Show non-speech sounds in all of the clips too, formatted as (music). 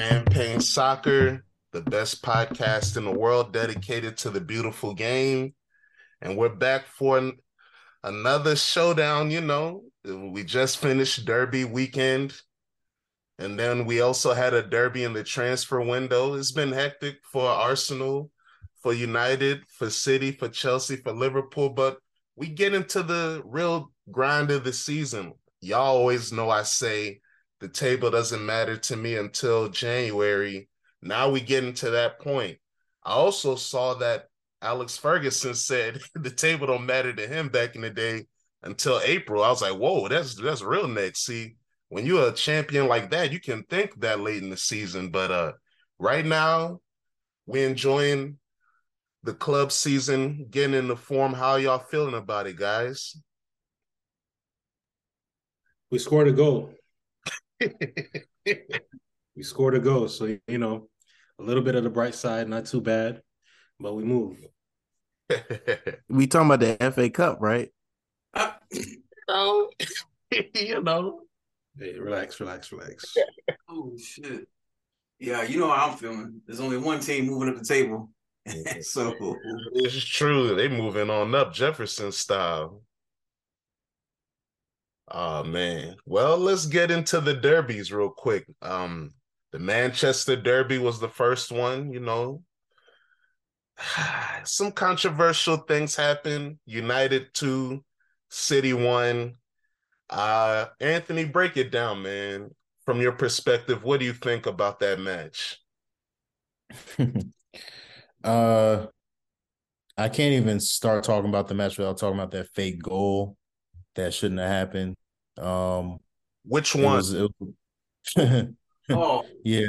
Champagne Soccer, the best podcast in the world dedicated to the beautiful game. And we're back for an, another showdown. You know, we just finished Derby weekend. And then we also had a Derby in the transfer window. It's been hectic for Arsenal, for United, for City, for Chelsea, for Liverpool. But we get into the real grind of the season. Y'all always know I say the table doesn't matter to me until January. Now we get into that point. I also saw that Alex Ferguson said (laughs) the table don't matter to him back in the day until April. I was like, whoa, that's that's real next. See, when you're a champion like that, you can think that late in the season. But uh right now, we're enjoying the club season, getting in the form. How y'all feeling about it, guys? We scored a goal. (laughs) we scored a goal. So, you know, a little bit of the bright side, not too bad, but we move. (laughs) we talking about the FA Cup, right? (coughs) Uh, oh, (laughs) you know. Hey, relax, relax, relax. oh shit. Yeah, you know how I'm feeling. There's only one team moving up the table. so it's true. They moving on up Jefferson style. Oh man. Well, let's get into the derbies real quick. Um, the Manchester Derby was the first one, you know. (sighs) Some controversial things happened. United 2, City 1. Uh, Anthony, break it down, man. From your perspective, what do you think about that match? (laughs) uh I can't even start talking about the match without talking about that fake goal that shouldn't have happened. Um, Which one? It was, it was, (laughs) oh, yeah.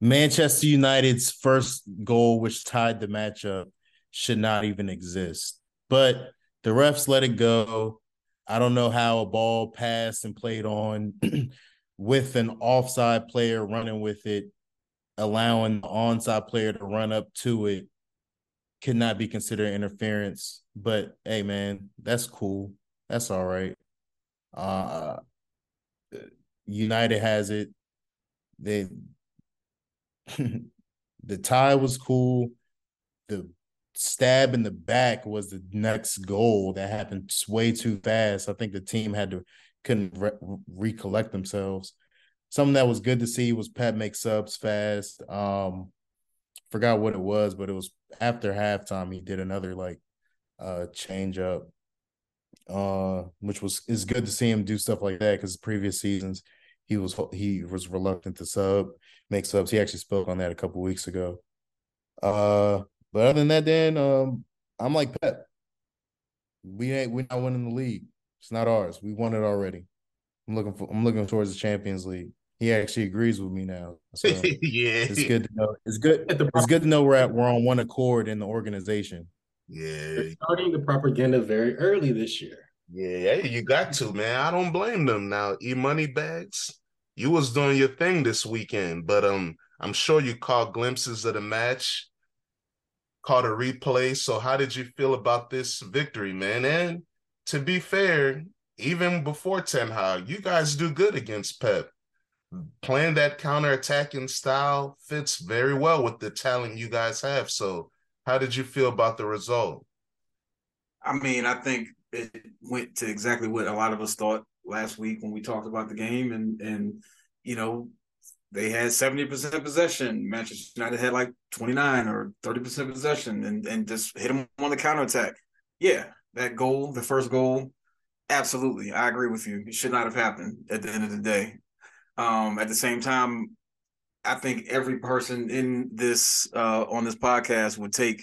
Manchester United's first goal, which tied the matchup, should not even exist. But the refs let it go. I don't know how a ball passed and played on (clears throat) with an offside player running with it, allowing the onside player to run up to it could not be considered interference. But hey, man, that's cool. That's all right. Uh, United has it. They (laughs) the tie was cool. The stab in the back was the next goal that happened way too fast. I think the team had to couldn't re- recollect themselves. Something that was good to see was Pep make subs fast. Um, forgot what it was, but it was after halftime. He did another like uh change up uh, which was is good to see him do stuff like that because previous seasons he was he was reluctant to sub make subs. He actually spoke on that a couple weeks ago. Uh, but other than that, Dan, um, I'm like Pep. We ain't we're not winning the league. It's not ours. We won it already. I'm looking for I'm looking towards the Champions League. He actually agrees with me now. So (laughs) yeah, it's good to know. It's good. It's good to know we're at we're on one accord in the organization. Yeah. starting the propaganda very early this year. Yeah, you got to, man. I don't blame them now. E money bags, you was doing your thing this weekend, but um, I'm sure you caught glimpses of the match, caught a replay. So how did you feel about this victory, man? And to be fair, even before Ten Hag, you guys do good against Pep. Playing that counter-attacking style fits very well with the talent you guys have. So how did you feel about the result? I mean, I think it went to exactly what a lot of us thought last week when we talked about the game, and and you know they had seventy percent possession. Manchester United had like twenty nine or thirty percent possession, and and just hit them on the counter attack. Yeah, that goal, the first goal, absolutely, I agree with you. It should not have happened at the end of the day. Um, at the same time, I think every person in this uh, on this podcast would take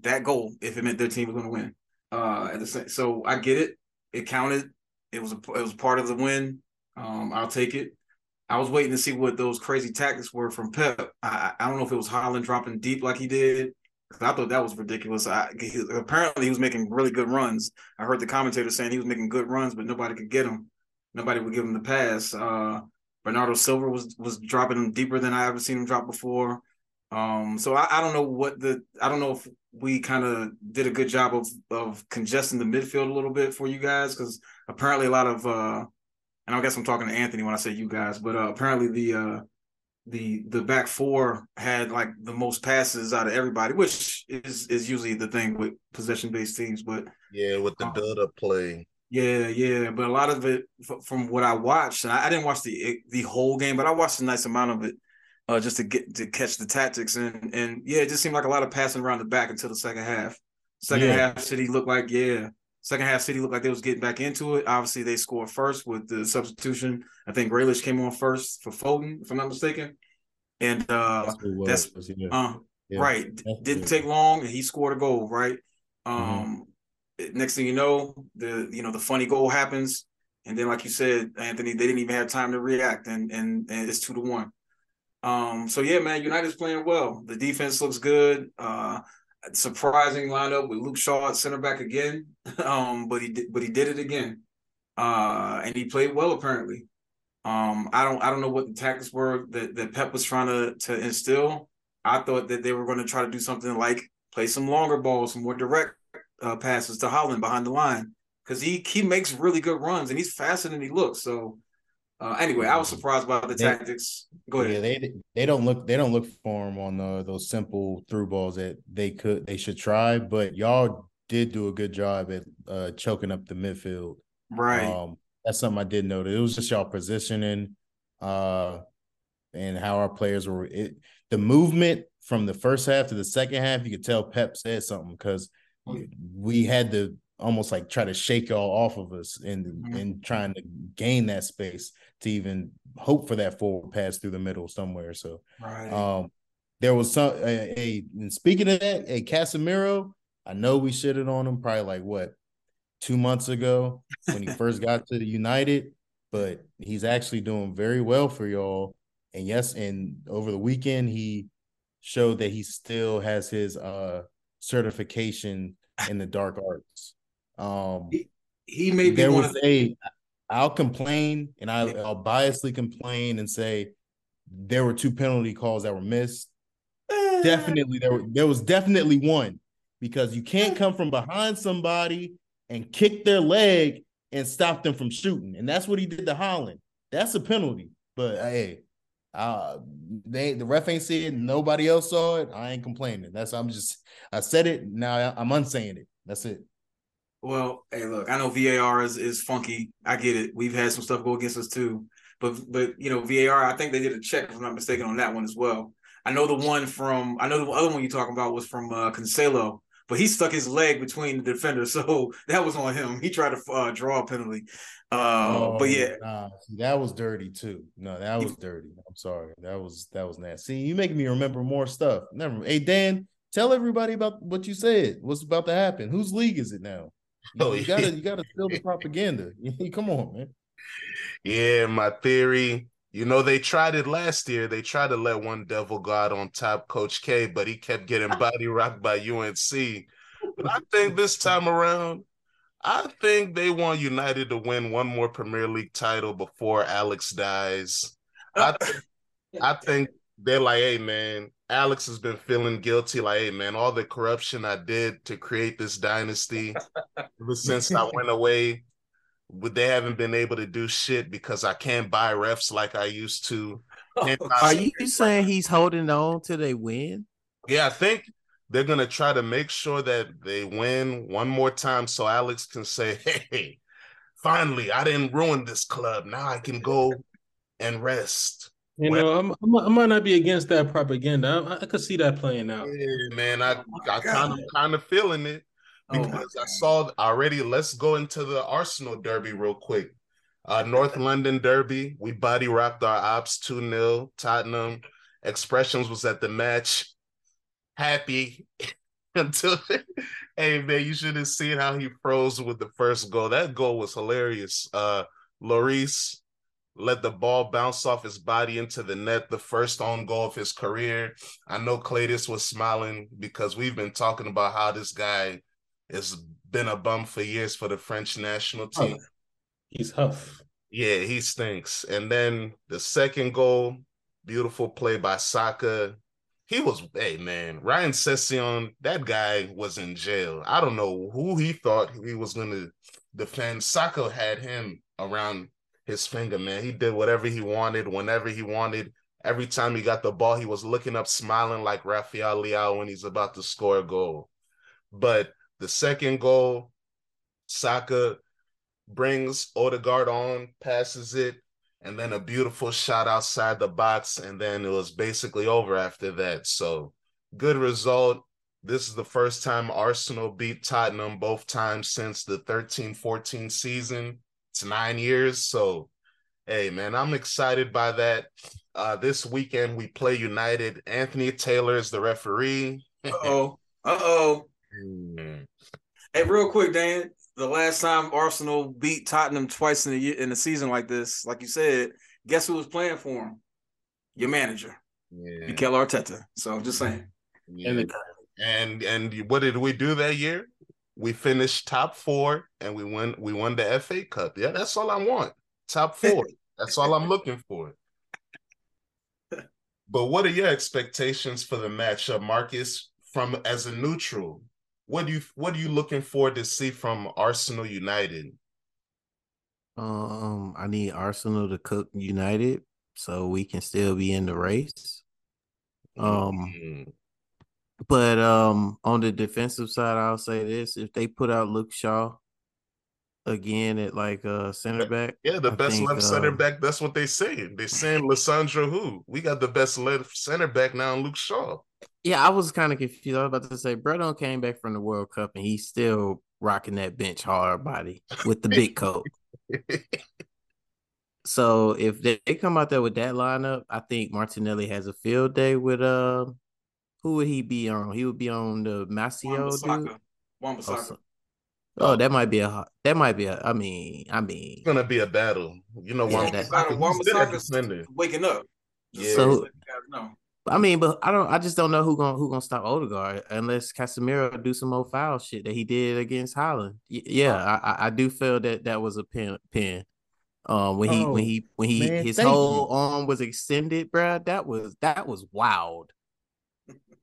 that goal if it meant their team was going to win. Uh, at the same, so I get it. It counted. It was a, it was part of the win. Um, I'll take it. I was waiting to see what those crazy tactics were from Pep. I, I don't know if it was Haaland dropping deep like he did. I thought that was ridiculous. I, he, apparently, he was making really good runs. I heard the commentator saying he was making good runs, but nobody could get him. Nobody would give him the pass. Uh, Bernardo Silva was was dropping him deeper than I ever seen him drop before. Um, so I, I don't know what the I don't know if we kind of did a good job of of congesting the midfield a little bit for you guys because apparently a lot of uh, and I guess I'm talking to Anthony when I say you guys, but uh, apparently the uh, the the back four had like the most passes out of everybody, which is is usually the thing with possession based teams. But yeah, with the um, build up play. Yeah, yeah, but a lot of it from what I watched, and I, didn't watch the the whole game, but I watched a nice amount of it uh, just to get to catch the tactics, and and yeah, it just seemed like a lot of passing around the back until the second half. Second yeah. half, City looked like yeah. Second half, City looked like they was getting back into it. Obviously, they scored first with the substitution. I think Grealish came on first for Foden, if I'm not mistaken. And uh, that's, that's. Uh, yeah. right. That's Didn't take long, and he scored a goal. Right. Mm-hmm. Um, mm-hmm next thing you know, the you know the funny goal happens, and then like you said, Anthony, they didn't even have time to react, and and, and it's two to one. Um, so yeah, man, United's playing well. The defense looks good. Uh, surprising lineup with Luke Shaw at center back again. (laughs) um, but he did, but he did it again. Uh, and he played well apparently. Um, I don't I don't know what the tactics were that, that Pep was trying to to instill. I thought that they were going to try to do something like play some longer balls, some more direct uh, passes to Haaland behind the line because he he makes really good runs and he's faster than he looks. So uh, anyway, I was surprised by the they, tactics. Go ahead. Yeah, they they don't look they don't look for him on the, those simple through balls that they could they should try, but y'all did do a good job at uh, choking up the midfield. Right. Um, that's something I did notice. It was just y'all positioning, uh, and how our players were. It the movement from the first half to the second half, you could tell Pep said something because we had to almost like try to shake y'all off of us and mm-hmm. and trying to gain that space to even hope for that forward pass through the middle somewhere. So right. um there was some a, a speaking of that, a Casemiro, I know we shitted on him probably like what two months ago when he first got to the United, but he's actually doing very well for y'all. And yes, and over the weekend he showed that he still has his uh certification in the dark arts. Um, he, he may be there was a. I'll complain and I, will biasly complain and say there were two penalty calls that were missed. Uh, definitely, there were, there was definitely one because you can't come from behind somebody and kick their leg and stop them from shooting, and that's what he did to Haaland. That's a penalty. But hey, uh, they the ref ain't see it. Nobody else saw it. I ain't complaining. That's I'm just I said it. Now I'm unsaying it. That's it. Well, hey, look, I know VAR is is funky. I get it. We've had some stuff go against us too. But but you know, VAR, I think they did a check, if I'm not mistaken, on that one as well. I know the one from I know the other one you're talking about was from uh Cancelo, but he stuck his leg between the defenders, (laughs) so that was on him. He tried to uh, draw a penalty. Uh, oh, but yeah, nah, that was dirty too. No, that was dirty. I'm sorry. That was that was nasty. See, you make me remember more stuff. Never. Hey Dan, tell everybody about what you said. What's about to happen? Whose league is it now? You, oh, you gotta you gotta (laughs) spill the propaganda. (laughs) Come on, man. Yeah, my theory. You know, they tried it last year. They tried to let one devil god on top, Coach K, but he kept getting (laughs) body rocked by UNC. But I think this time around, I think they want United to win one more Premier League title before Alex dies. I, uh, th- I think they're like, hey man, Alex has been feeling guilty. Like, hey man, all the corruption I did to create this dynasty ever since I (laughs) went away, but they haven't been able to do shit because I can't buy refs like I used to. Oh, Are you saying he's holding on till they win? Yeah, I think they're gonna try to make sure that they win one more time so Alex can say, "Hey, finally, I didn't ruin this club. Now I can go and rest." You well, know, I'm, i might not be against that propaganda. I, I could see that playing out. Yeah, man, I oh I kind of kind of feeling it oh because oh I saw already. Let's go into the Arsenal derby real quick. Uh, North London derby. We body rocked our ops two 0 Tottenham. Expressions was at the match happy (laughs) until hey man, you should have seen how he froze with the first goal. That goal was hilarious. Uh Lloris let the ball bounce off his body into the net, the first own goal of his career. I know Cletus was smiling because we've been talking about how this guy has been a bum for years for the French national team. He's huff. Yeah, he stinks. And then the second goal, beautiful play by Saka he was hey man ryan sessegnon that guy was in jail. I don't know who he thought he was going to defend. Saka had him around his finger man. He did whatever he wanted whenever he wanted. Every time he got the ball, he was looking up, smiling like Rafael Leao when he's about to score a goal. But the second goal, Saka brings Odegaard on, passes it, and then a beautiful shot outside the box, and then it was basically over after that. So good result. This is the first time Arsenal beat Tottenham both times since the 13 14 season. It's nine years. So, hey, man, I'm excited by that. Uh, this weekend we play United. Anthony Taylor is the referee. (laughs) Uh oh. Uh oh. Mm. Hey, real quick, Dan. The last time Arsenal beat Tottenham twice in a year, in a season like this, like you said, guess who was playing for him? Your manager, Yeah. Mikel Arteta. So I'm just saying. Yeah. And And and what did we do that year? We finished top four and we won we won the FA Cup. Yeah, that's all I want. Top (laughs) four. that's all I'm looking for. But what are your expectations for the matchup, Marcus? From as a neutral, what do you what are you looking forward to see from Arsenal United? Um, I need Arsenal to cook United so we can still be in the race. Um, Mm. but um, on the defensive side, I'll say this: if they put out Luke Shaw again at like uh center back, yeah, the I best think, left center um, back. That's what they saying. They're saying Lisandro who? We got the best left center back now, Luke Shaw. Yeah, I was kind of confused. I was about to say, Breton came back from the World Cup and he's still rocking that bench hard body with the big coat. (laughs) So if they, they come out there with that lineup, I think Martinelli has a field day with uh who would he be on? He would be on the Masio dude. Wan-Bissaka. Oh, oh, that might be a hot- that might be a I mean, I mean It's gonna be a battle. You know, Yeah, Wan- that- he's good Wan-Bissaka's waking up. Just Yeah. so So- you guys know. I mean, but I don't I just don't know who gonna who gonna stop Odegaard unless Casemiro do some old foul shit that he did against Haaland. Y- yeah, I, I I do feel that that was a pin pin. Um, when he Oh, when he when he man, his whole you. arm was extended, bruh, That was that was wild.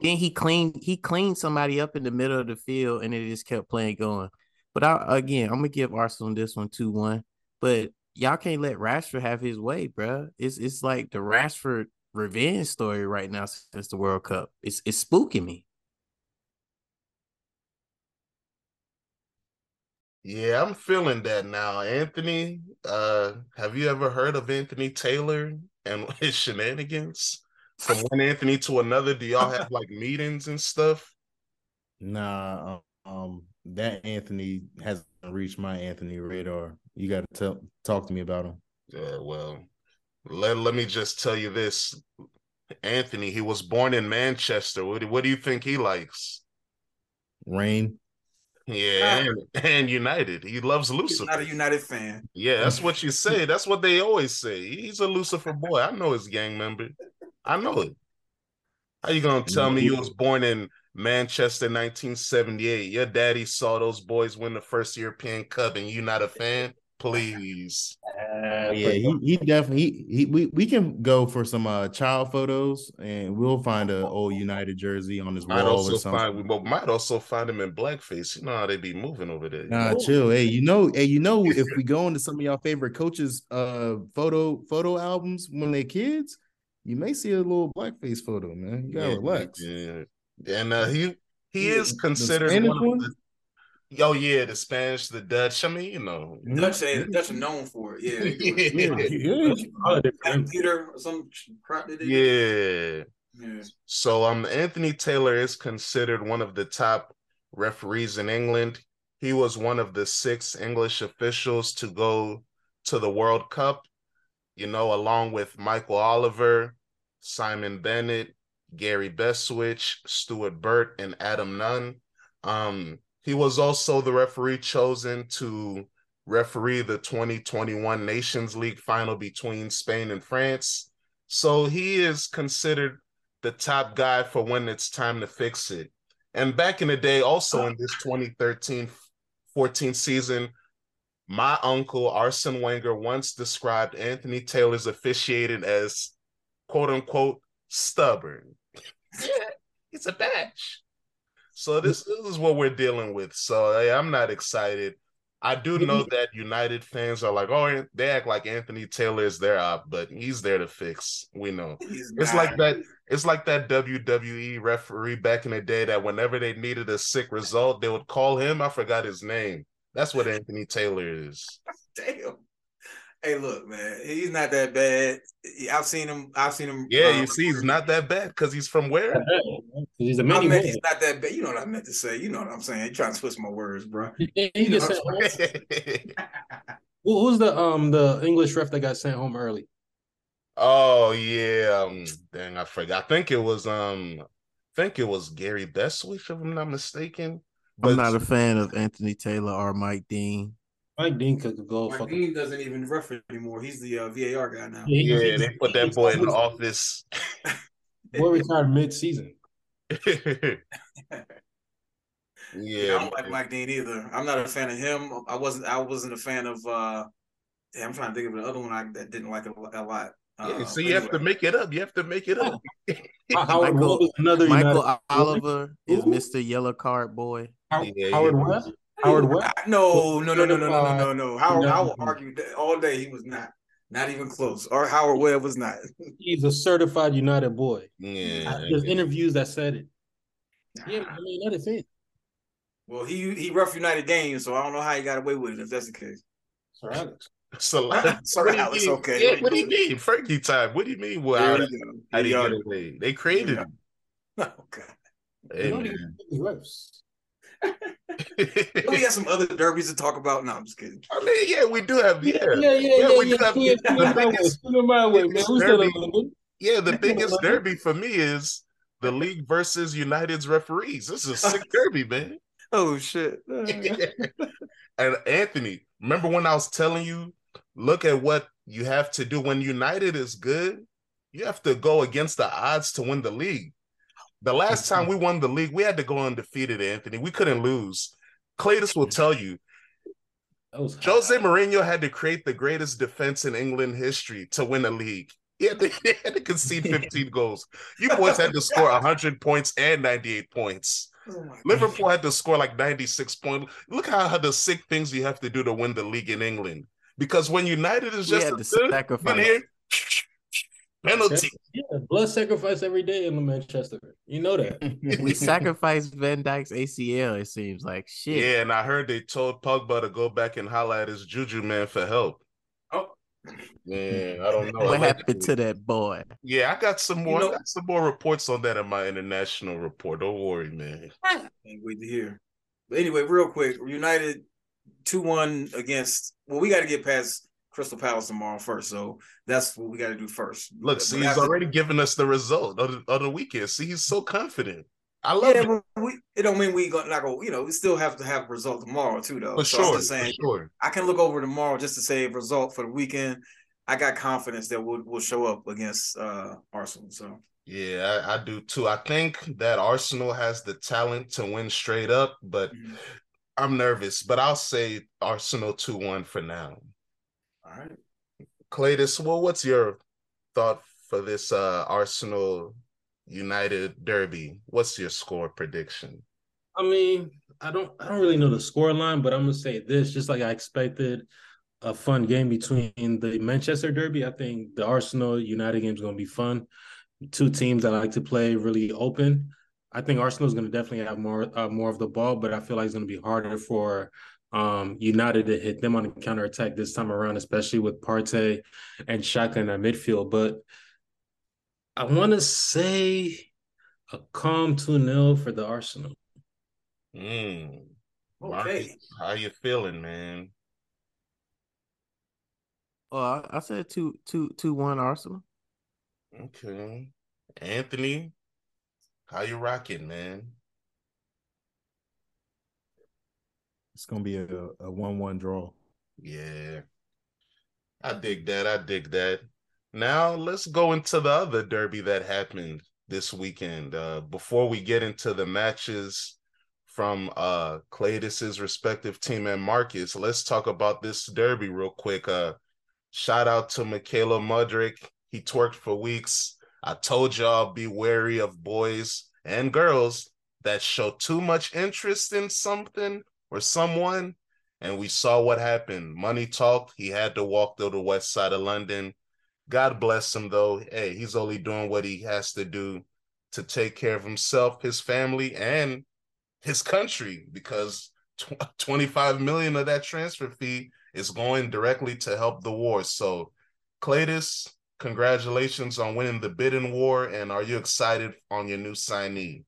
then he cleaned he cleaned somebody up in the middle of the field, and it just kept playing going. But I again, I'm gonna give Arsenal this one two one. But y'all can't let Rashford have his way, bruh. It's it's like the Rashford revenge story right now since the World Cup. It's it's spooking me. Yeah, I'm feeling that now. Anthony, uh, have you ever heard of Anthony Taylor and (laughs) his shenanigans? From one Anthony to another, do y'all have like meetings and stuff? Nah, um, um, that Anthony hasn't reached my Anthony radar. You got to tell talk to me about him. Yeah, well, let, let me just tell you this. Anthony, he was born in Manchester. What do, what do you think he likes? Rain. Yeah, ah. and, and United. He loves He's Lucifer. not a United fan. Yeah, that's what you (laughs) say. That's what they always say. He's a Lucifer boy. I know his gang member. I know it. How you gonna tell me you was born in Manchester 1978? Your daddy saw those boys win the first European Cup and you not a fan? Please. Yeah, he, he definitely he, he we, we can go for some uh child photos and we'll find a old United jersey on his Might wall also or something. find we might also find him in blackface. You know how they be moving over there. Nah, chill. Hey, you know, hey, you know, if we go into some of y'all favorite coaches' uh photo photo albums when they're kids, you may see a little blackface photo, man. You gotta Yeah, relax. Yeah. And uh, he he Yeah, is the considered one of one? the Oh yeah, the Spanish, the Dutch. I mean, you know. Dutch, they, the (laughs) Dutch are known for it. Yeah. they do. Yeah. Yeah, holiday. Peter or some crap that they do. Yeah. Yeah. So um Anthony Taylor is considered one of the top referees in England. He was one of the six English officials to go to the World Cup, you know, along with Michael Oliver, Simon Bennett, Gary Beswick, Stuart Burt, and Adam Nunn. Um, he was also the referee chosen to referee the 2021 Nations League final between Spain and France. So he is considered the top guy for when it's time to fix it. And back in the day, also in this 2013 14 season, my uncle Arsene Wenger once described Anthony Taylor's officiating as quote unquote stubborn. (laughs) yeah, it's a batch. So this, this is what we're dealing with. So hey, I'm not excited. I do know that United fans are like, oh, they act like Anthony Taylor is their op, but he's there to fix. We know. He's It's not. like that. It's like that WWE referee back in the day that whenever they needed a sick result, they would call him. I forgot his name. That's what Anthony Taylor is. (laughs) Damn. Hey, look, man, he's not that bad. I've seen him. I've seen him. Yeah, uh, you see, he's not that bad because he's from where? He's a I mini meant man. he's not that bad. You know what I meant to say. You know what I'm saying. You trying to twist my words, bro. He, he You know gets what home. (laughs) Who's the um the English ref that got sent home early? oh yeah, um, dang, I forgot. I think it was um, I think it was Gary Beswick, if I'm not mistaken. I'm not a fan of Anthony Taylor or Mike Dean. Mike Dean could go Mike fucking. Dean doesn't even ref anymore. He's the uh, VAR guy now. he- Yeah, they put that boy in the office. (laughs) Boy retired mid season. (laughs) (laughs) Yeah, I don't like Mike Dean either. I'm not a fan of him. I wasn't. I wasn't a fan of. uh yeah, I'm trying to think of the other one I that didn't like a, a lot. yeah. Uh, So but you have to make it up. You have to make it up. Howard Michael- another Michael United- Oliver is Mr. Yellow Card Boy. How- Yeah, Howard yeah. Webb. Howard Webb. No, no, no, no, no, no, no, no, no. Howard, No. I will argue that all day he was not, not even close. Or Howard Webb was not. (laughs) He's a certified United boy. Yeah, There's interviews that said it. Yeah, I mean, United fan. Well, he he rough United games, so I don't know how he got away with it if that's the case. Sir Alex. So, (laughs) Sir what Alex, okay. Yeah, what do you mean? Fergie time. What do you mean? Well, how, we go. how do you get away? They created him. Oh, God. (laughs) Hey, United man. is refs. We got some other derbies to talk about. No, I'm just kidding. I mean, yeah, we do have, yeah, yeah, yeah, yeah. we yeah, do have yeah, the- yeah, the biggest- yeah, my way, man. biggest derby. yeah. The biggest derby for me is the league versus United's referees. This is a sick (laughs) derby, man. Oh shit. (laughs) Oh, and Anthony, remember when I was telling you, look at what you have to do when United is good. You have to go against the odds to win the league. The last time we won the league, we had to go undefeated, Anthony. We couldn't lose. Cletus will tell you, Jose Mourinho had to create the greatest defense in England history to win a league. He had to, (laughs) he had to concede (laughs) 15 goals. You boys had to score 100 points and 98 points. Oh Liverpool had to score like 96 points. Look how, how the sick things you have to do to win the league in England. Because when United is just had as to sacrifice. here, (laughs) penalty. Yeah, blood sacrifice every day in the Manchester. You know that. (laughs) We sacrificed Van Dijk's ACL. It seems like shit. Yeah, and I heard they told Pogba to go back and holler at his juju man for help. Oh. Yeah, I don't know. What happened to that boy? Yeah, I got some more. You know- got some more reports on that in my international report. Don't worry, man. Can't wait to hear. But anyway, real quick, United two one against. Well, we got to get past Crystal Palace tomorrow first, so that's what we got to do first. Look, see, he's already given us the result of the, of the weekend. See, he's so confident. I love Yeah, it we, it don't mean we gonna not go. You know, we still have to have a result tomorrow too, though. for so I'm sure. just saying, sure. I can look over tomorrow just to say result for the weekend. I got confidence that we'll we'll show up against uh Arsenal. So Yeah, I, I do too. I think that Arsenal has the talent to win straight up, but Mhm. I'm nervous. But I'll say Arsenal 2 1 for now. Right. Cletus, well, what's your thought for this uh Arsenal United derby? What's your score prediction? I mean, I don't I don't really know the score line, but I'm gonna say this, just like I expected a fun game between the Manchester Derby. I think the Arsenal United game is gonna be fun. Two teams that like to play really open. I think Arsenal is going to definitely have more uh, more of the ball, but I feel like it's going to be harder for um, United to hit them on the counter attack this time around, especially with Partey and Xhaka in our midfield. But I want to say a calm 2 0 for the Arsenal. Mm. Okay. Marcus, how you feeling, man? Oh, I, I said two, two, two, one Arsenal. Okay. Anthony, how you rocking, man? It's gonna be a, a one-one draw. Yeah. I dig that. I dig that. Now let's go into the other derby that happened this weekend. Uh, before we get into the matches from uh respective team and Marcus, let's talk about this derby real quick. Uh shout out to Mykhailo Mudryk. He twerked for weeks. I told y'all be wary of boys and girls that show too much interest in something or someone And we saw what happened. Money talked. He had to walk to the west side of London. God bless him, though. Hey, he's only doing what he has to do to take care of himself, his family, and his country because 25 million of that transfer fee is going directly to help the war. So, Cletus, congratulations on winning the bidding war. And are you excited on your new signee?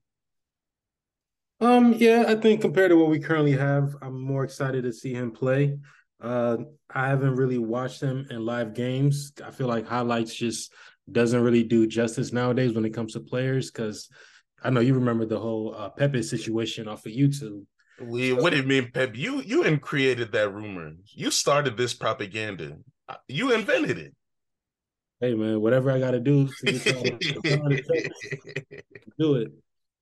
Um, yeah, I think compared to what we currently have, I'm more excited to see him play. Uh, I haven't really watched him in live games. I feel like highlights just doesn't really do justice nowadays when it comes to players because I know you remember the whole uh, Pepe situation off of YouTube. We, what do you mean, Pep? You you created that rumor. You started this propaganda. You invented it. Hey man, whatever I got (laughs) to do do it.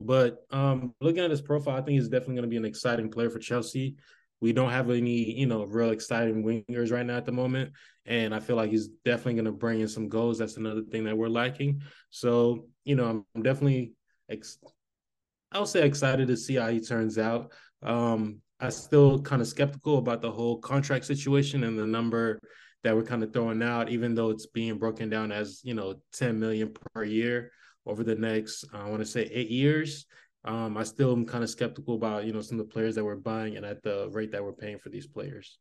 But um, looking at his profile, I think he's definitely going to be an exciting player for Chelsea. We don't have any, you know, real exciting wingers right now at the moment, and I feel like he's definitely going to bring in some goals. That's another thing that we're lacking. So, you know, I'm definitely, ex- I'll say excited to see how he turns out. Um, I'm still kind of skeptical about the whole contract situation and the number that we're kind of throwing out, even though it's being broken down as you know 10 million per year over the next, I want to say eight years. Um, I still am kind of skeptical about you know some of the players that we're buying and at the rate that we're paying for these players.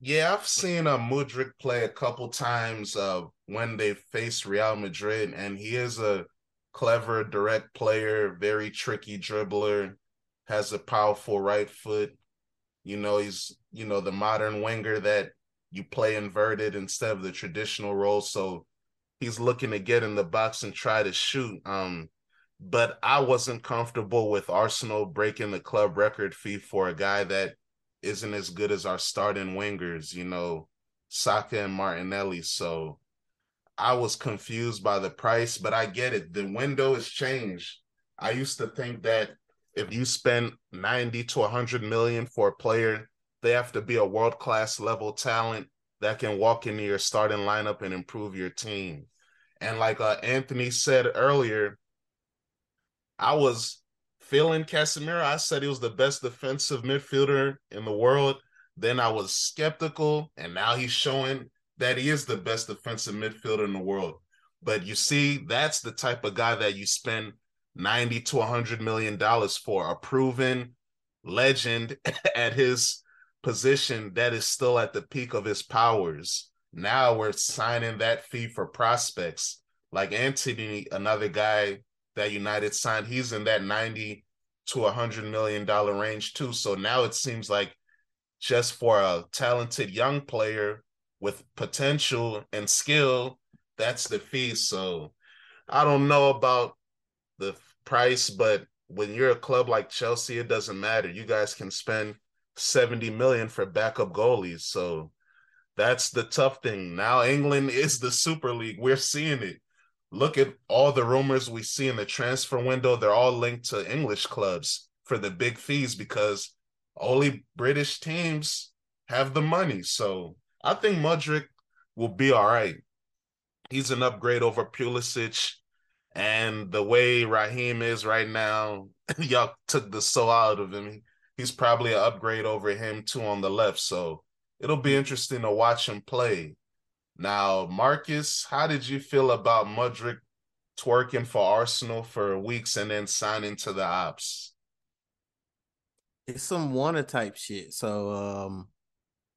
Yeah, I've seen a uh, Mudryk play a couple times uh, when they face Real Madrid, and he is a clever, direct player, very tricky dribbler, has a powerful right foot. You know, he's, you know, the modern winger that you play inverted instead of the traditional role. So he's looking to get in the box and try to shoot. Um, but I wasn't comfortable with Arsenal breaking the club record fee for a guy that isn't as good as our starting wingers, you know, Saka and Martinelli. So I was confused by the price, but I get it. The window has changed. I used to think that if you spend 90 to 100 million for a player, they have to be a world class level talent that can walk into your starting lineup and improve your team. And like uh, Anthony said earlier, I was feeling Casemiro. I said he was the best defensive midfielder in the world. Then I was skeptical, and now he's showing that he is the best defensive midfielder in the world. But you see, that's the type of guy that you spend 90 to 100 million dollars for a proven legend (laughs) at his position that is still at the peak of his powers. Now we're signing that fee for prospects like Antony, another guy that United signed. He's in that 90 to 100 million dollar range too. So now it seems like just for a talented young player with potential and skill, that's the fee. So I don't know about the price, but when you're a club like Chelsea, it doesn't matter. You guys can spend 70 million for backup goalies. So that's the tough thing. Now England (laughs) is the Super League. We're seeing it. Look at all the rumors we see in the transfer window. They're all linked to English clubs for the big fees because only British teams have the money. So I think Mudryk will be all right. He's an upgrade over Pulisic. And the way Raheem is right now, (laughs) y'all took the soul out of him. He's probably an upgrade over him too on the left. So it'll be interesting to watch him play. Now, Marcus, how did you feel about Mudryk twerking for Arsenal for weeks and then signing to the ops? It's some wanna type shit. So um,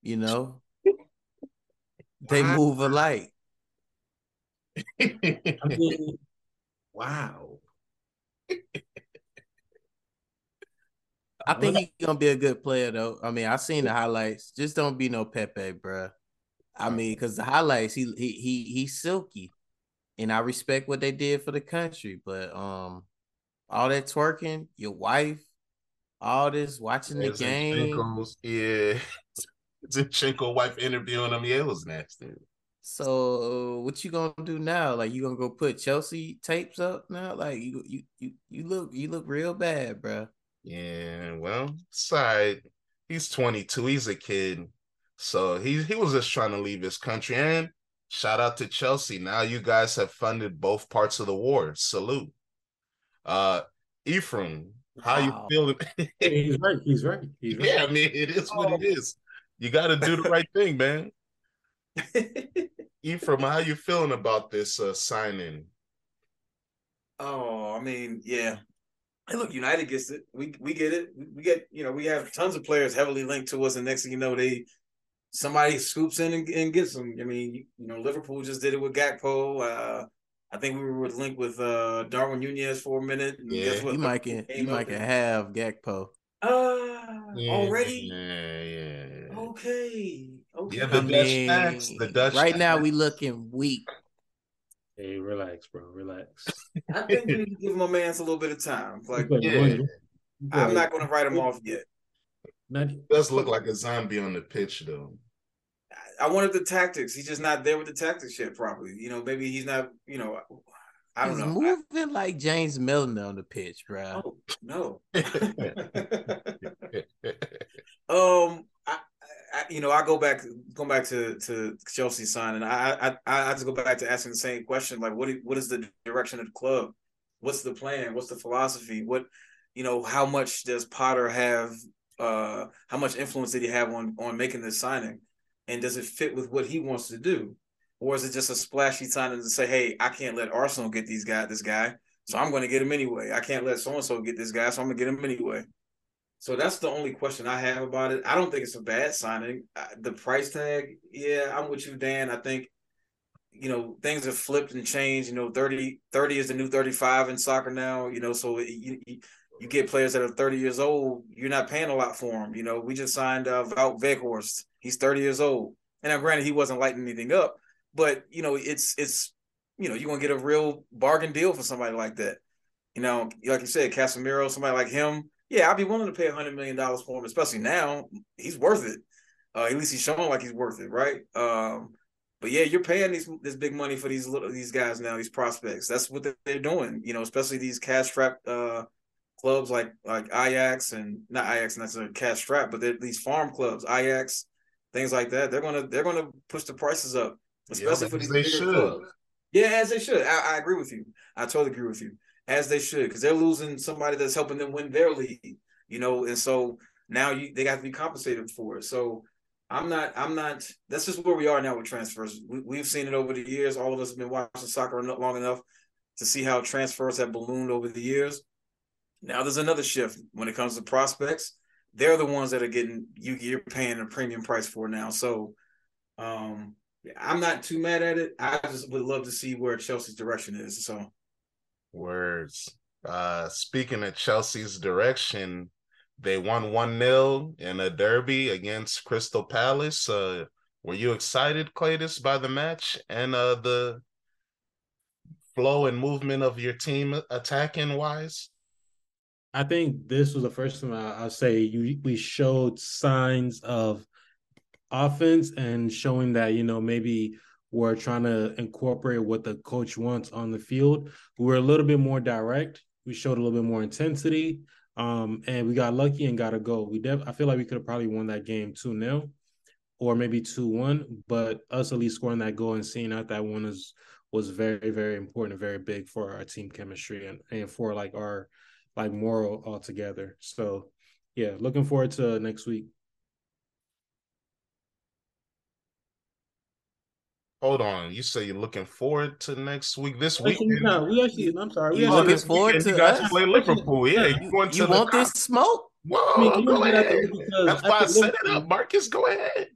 you know, (laughs) they move alike. (laughs) I mean, wow. (laughs) I think he's gonna be a good player though. I mean, I seen the highlights. Just don't be no Pepe, bro. I mean, because the highlights, he he he he's silky, and I respect what they did for the country. But um, all that twerking, your wife, all this watching the game, yeah. (laughs) Zinchenko wife interviewing him. Yeah, it was nasty. So what you gonna do now? Like you gonna go put Chelsea tapes up now? Like you you you you look you look real bad, bro. Yeah, well, side He's 22. He's a kid. So he he was just trying to leave his country. And shout out to Chelsea. Now you guys have funded both parts of the war. Salute. Uh Ephraim, How you feeling? (laughs) He's right. He's right. He's right. yeah, I mean, it is what it Oh. You got to do the right thing, man. (laughs) Ephraim, how you feeling about this uh, signing? Oh, I mean, yeah. Hey, look, United gets it. We we get it. We, we get you know we have tons of players heavily linked to us, and next thing you know, they somebody scoops in and, and gets them. I mean, you, you know, Liverpool just did it with Gakpo. Uh, I think we were linked with uh, Darwin Nunez for a minute. And Yeah. guess what? You might can you might up can have Gakpo. Ah, already? Yeah, yeah. yeah. Okay. Okay. Yeah, the I Dutch mean, tax, the Dutch right now we looking weak. Hey, relax, bro. Relax. (laughs) I think we need to give my man a little bit of time. Like, But Yeah. one- I'm not going to write him off yet. Not, does look like a zombie on the pitch, though. I wanted the tactics. He's just not there with the tactics yet properly. You know, maybe he's not, you know, I don't He's know. I- moving like James Milner on the pitch, bro. oh, no. (laughs) (laughs) um, I, I, you know, I go back, going back to to Chelsea signing. I, I, I just go back to asking the same question: like, what, what is the direction of the club? What's the plan? What's the philosophy? What, you know, how much does Potter have? Uh, how much influence did he have on on making this signing? And does it fit with what he wants to do, or is it just a splashy signing to say, "Hey, I can't let Arsenal get these guy, this guy, so I'm going to get him anyway. I can't let so and so get this guy, so I'm going to get him anyway." So that's the only question I have about it. I don't think it's a bad signing. The price tag, yeah, I'm with you, Dan. I think you know things have flipped and changed. You know, 30, 30 is the new 35 in soccer now. You know, so you, you, get players that are 30 years old, you're not paying a lot for them. You know, we just signed uh, Wout Weghorst. He's 30 years old. And now granted he wasn't lighting anything up, but you know, it's it's you know, you're gonna get a real bargain deal for somebody like that. You know, like you said, Casemiro, somebody like him, yeah, I'd be willing to pay a hundred million dollars for him, especially now. He's worth it. Uh, at least he's showing like he's worth it, right? Um, but yeah, you're paying these this big money for these little these guys now, these prospects. That's what they're doing, you know, especially these cash strapped uh, clubs like like Ajax and not Ajax necessarily cash strapped, but they're these farm clubs, Ajax, things like that. They're gonna they're gonna push the prices up, especially Yeah, for these they should. clubs. Yeah, as they should. I, I agree with you. I totally agree with you. As they should, because they're losing somebody that's helping them win their league, you know, and so now you they got to be compensated for it. So I'm not, I'm not. That's just where we are now with transfers. We, we've seen it over the years. All of us have been watching soccer long enough to see how transfers have ballooned over the years. Now there's another shift when it comes to prospects. They're the ones that are getting you. You're paying a premium price for now. So, um, I'm not too mad at it. I just would love to see where Chelsea's direction is. So, Words. Uh, speaking of Chelsea's direction, they won 1 0 in a derby against Crystal Palace. Uh, were you excited, Cletus, by the match and uh, the flow and movement of your team attacking wise? I think this was the first time I, say you we showed signs of offense and showing that you know maybe we're trying to incorporate what the coach wants on the field. We were a little bit more direct. We showed a little bit more intensity, um, and we got lucky and got a goal. We def- I feel like we could have probably won that game two 0 or maybe two one, but us at least scoring that goal and seeing out that one is was very very important and very big for our team chemistry and and for like our like moral altogether. So yeah, looking forward to next week. Hold on. You say you're looking forward to next week? This week, no, we actually, I'm sorry, we You looking this forward weekend to you guys us? play Liverpool. Yeah, you going to You the want this smoke? Whoa, I mean, you go know, we got ahead. to- That's why I after set it up. Marcus, go ahead.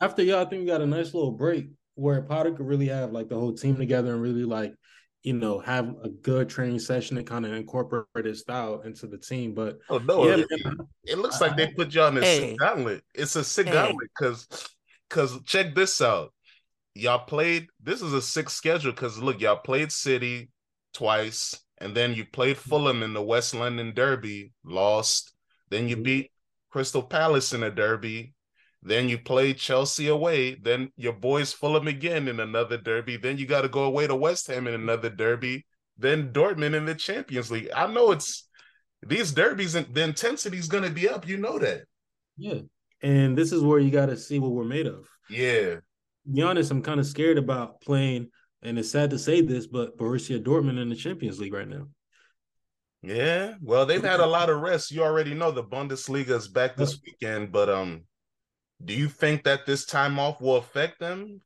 after y'all, I think we got a nice little break where Potter could really have like the whole team together and really like, you know, have a good training session and kind of incorporate his style into the team. But Oh no, yeah, it, man, it looks like they put you on a Hey. sick gauntlet. It's a sick Hey. gauntlet because because check this out. Y'all played this is a sick schedule because look, y'all played City twice, and then you played Fulham in the West London Derby, lost. Then you beat Crystal Palace in a derby. Then you played Chelsea away. Then your boys Fulham again in another derby. Then you got to go away to West Ham in another derby. Then Dortmund in the Champions League. I know it's these derbies and the intensity is going to be up. You know that. yeah, and this is where you got to see what we're made of. Yeah. Be honest, I'm kind of scared about playing, and it's sad to say this, but Borussia Dortmund in the Champions League right now. Yeah, well, they've had a (laughs) lot of rest. You already know the Bundesliga is back this weekend, but um, do you think that this time off will affect them?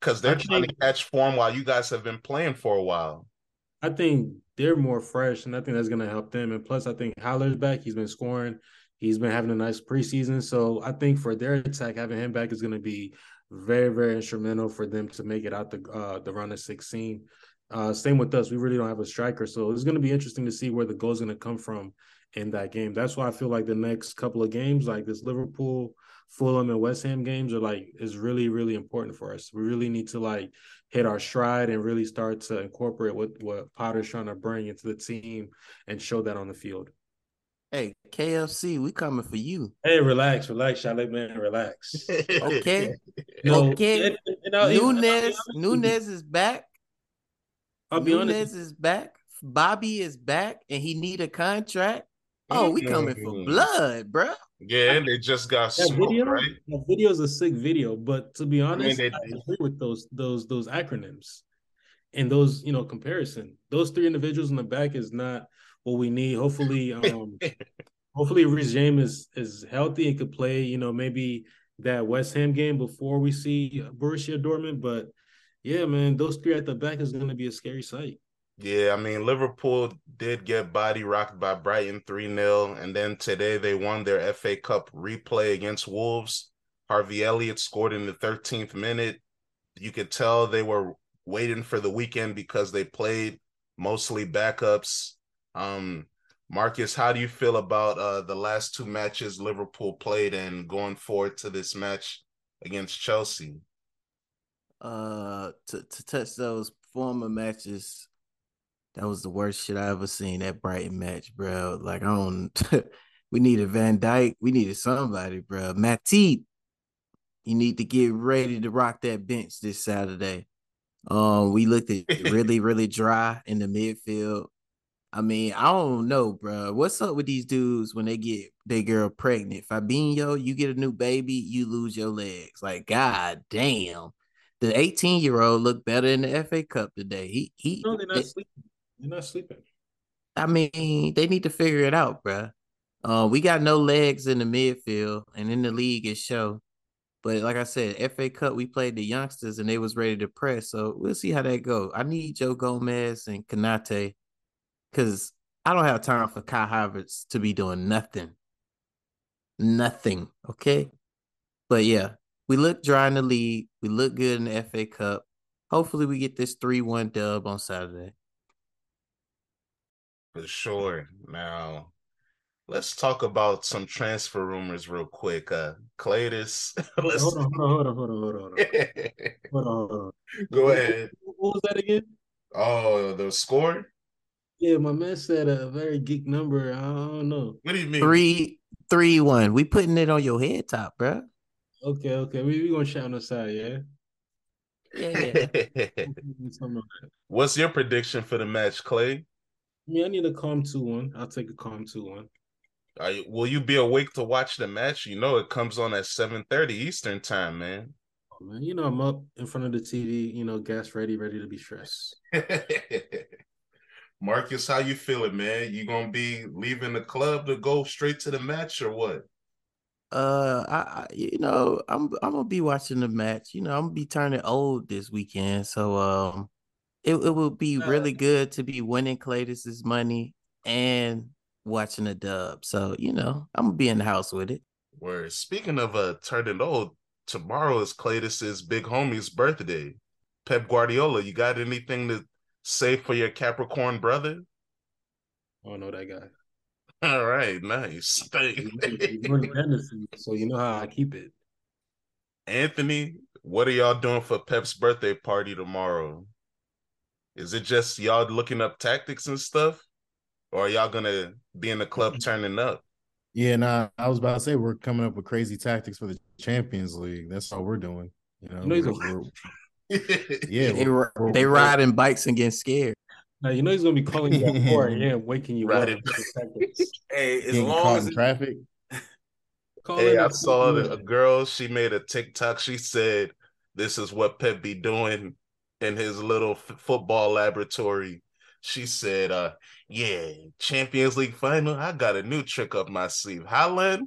Because they're trying to catch form while you guys have been playing for a while. I think they're more fresh, and I think that's going to help them. And plus, I think Haller's back. He's been scoring. He's been having a nice preseason. So I think for their attack, having him back is going to be very, very instrumental for them to make it out the uh, the run of 16. Uh, same with us. We really don't have a striker, so it's going to be interesting to see where the goal's going to come from in that game. That's why I feel like the next couple of games, like this Liverpool, Fulham, and West Ham games, are like is really, really important for us. We really need to like hit our stride and really start to incorporate what what Potter's trying to bring into the team and show that on the field. Hey, KFC, we coming for you. Hey, relax, relax, Charlie, man, relax. (laughs) Okay. (laughs) No, Okay. and- and I'll- and I'll be Nunez, honest with. Nunez is back. I'll be Nunez honest. is back. Bobby is back, and he need a contract. Oh, we coming for Mm. blood, bruh. Yeah, and they just got That smoked, video, right? that video is a sick video, but to be honest, I, they- agree with those those those acronyms and those you know comparison. Those three individuals in the back is not what we need. Hopefully, (laughs) um, hopefully Reece James is is healthy and could play. You know, maybe that West Ham game before we see Borussia Dortmund. But yeah, man, those three at the back is going to be a scary sight. Yeah, I mean, Liverpool did get body rocked by Brighton 3 0. And then today they won their FA Cup replay against Wolves. Harvey Elliott scored in the 13th minute. You could tell they were waiting for the weekend because they played mostly backups. Um, Marcus, how do you feel about uh, the last two matches Liverpool played and going forward to this match against Chelsea? Uh, to to touch those former matches, that was the worst shit I ever seen. That Brighton match, bro. Like I don't. (laughs) we needed Van Dijk. We needed somebody, bro. Matip, you need to get ready to rock that bench this Saturday. Um, we looked at (laughs) really, really dry in the midfield. I mean, I don't know, bro. What's up with these dudes when they get their girl pregnant? Fabinho, you get a new baby, you lose your legs. Like, god damn. The 18 year old looked better in the FA Cup today. He he. No, they're not they- sleeping. They're not sleeping. I mean, they need to figure it out, bro. Uh, we got no legs in the midfield and in the league it show. But like I said, FA Cup, we played the youngsters and they was ready to press. So we'll see how that go. I need Joe Gomez and Konaté because I don't have time for Kai Havertz to be doing nothing. Nothing. Okay. But yeah, we look dry in the league. We look good in the FA Cup. Hopefully we get this 3-1 dub on Saturday. For sure. Now, let's talk about some transfer rumors real quick. Uh Cletus. (laughs) let's Hold on, hold on, hold on, hold on, hold on. Hold on, (laughs) hold on. go ahead. What was that again? Oh, the score? Yeah, my man said a very geek number. I don't know. What do you mean? Three, three, one. We putting it on your head top, bro. Okay, okay. We we gonna shout on the side, yeah. Yeah. Something like that. What's your prediction for the match, Clay? I mean, I need a calm two one. I'll take a calm two one. Are you, will you be awake to watch the match? You know it comes on at 7:30 Eastern time, man. Oh, man, you know I'm up in front of the TV. You know, gas ready, ready to be stressed. (laughs) Marcus, how you feeling, man? You gonna be leaving the club to go straight to the match or what? Uh, I, I, you know, I'm, I'm gonna be watching the match. You know, I'm gonna be turning old this weekend, so um, it it would be really good to be winning Cletus's money and watching a dub. So you know, I'm gonna be in the house with it. Where speaking of uh turning old, tomorrow is Cletus's big homie's birthday. Pep Guardiola, you got anything to say for your Capricorn brother? Oh, I don't know that guy. (laughs) All right, nice. (laughs) He's (laughs) so you know how I keep it. Anthony, what are y'all doing for Pep's birthday party tomorrow? Is it just y'all looking up tactics and stuff? Or are y'all gonna be in the club mm-hmm. turning up? Yeah, nah, I was about to say we're coming up with crazy tactics for the Champions League. That's all we're doing. You know, You know he's we're- we're- (laughs) yeah, They, we're- ri- they riding bikes and getting scared. Now you know he's gonna be calling you at (laughs) 4 a.m., waking you Right. up. with the tactics. Hey, as getting long as in it, traffic. (laughs) Calling Hey, I saw the, a girl. She made a TikTok. She said, "This is what Pep be doing in his little f- football laboratory. She said, uh, yeah, Champions League final. I got a new trick up my sleeve. Haaland,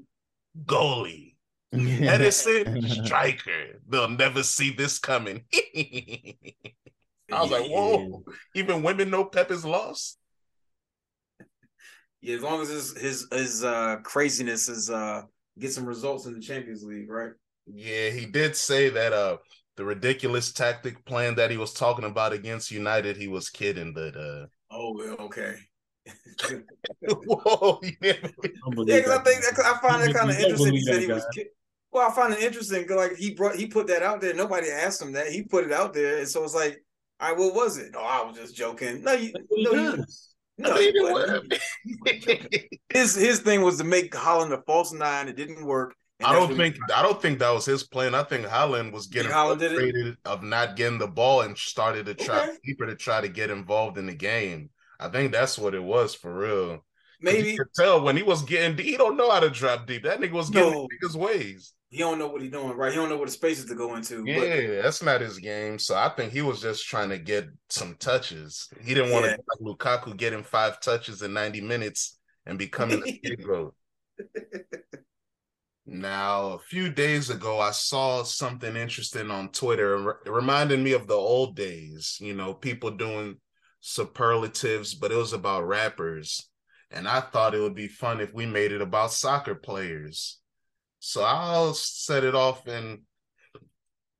goalie. (laughs) Ederson, (laughs) striker. They'll never see this coming. (laughs) I was like, whoa, even women know Pep is lost. Yeah, as long as his his his uh craziness is uh get some results in the Champions League, right? Yeah, he did say that uh the ridiculous tactic plan that he was talking about against United, he was kidding, but uh oh okay. Whoa, yeah, because I think I find that kind of interesting. He said he was. Well, I find it interesting because like he brought he put that out there. Nobody asked him that. He put it out there, and so it's like, all right, what was it? Oh, I was just joking. No, you, no, you, no, his his thing was to make Haaland a false nine. It didn't work. I don't think I don't think that was his plan. I think Haaland was getting frustrated of not getting the ball and started to try okay. deeper to try to get involved in the game. I think that's what it was for real. Maybe you could tell when he was getting deep, he don't know how to drop deep. That nigga was getting no. his ways. He don't know what he's doing, right? He don't know what the spaces to go into. Yeah, but... that's not his game. So I think he was just trying to get some touches. He didn't want yeah. to like Lukaku getting five touches in 90 minutes and becoming (laughs) a scapegoat. now, a few days ago, I saw something interesting on Twitter. It reminded me of the old days, you know, people doing superlatives, but it was about rappers. And I thought it would be fun if we made it about soccer players. So I'll set it off and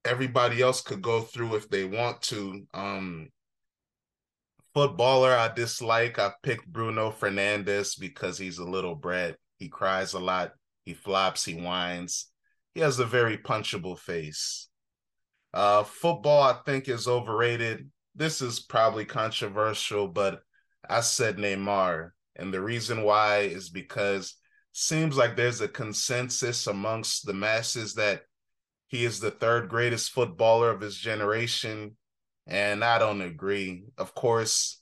everybody else could go through if they want to. Um footballer I dislike, I picked Bruno Fernandes because he's a little brat. He cries a lot, he flops, he whines. He has a very punchable face. Uh football I think is overrated. This is probably controversial, but I said Neymar. And the reason why is because seems like there's a consensus amongst the masses that he is the third greatest footballer of his generation. And I don't agree. Of course,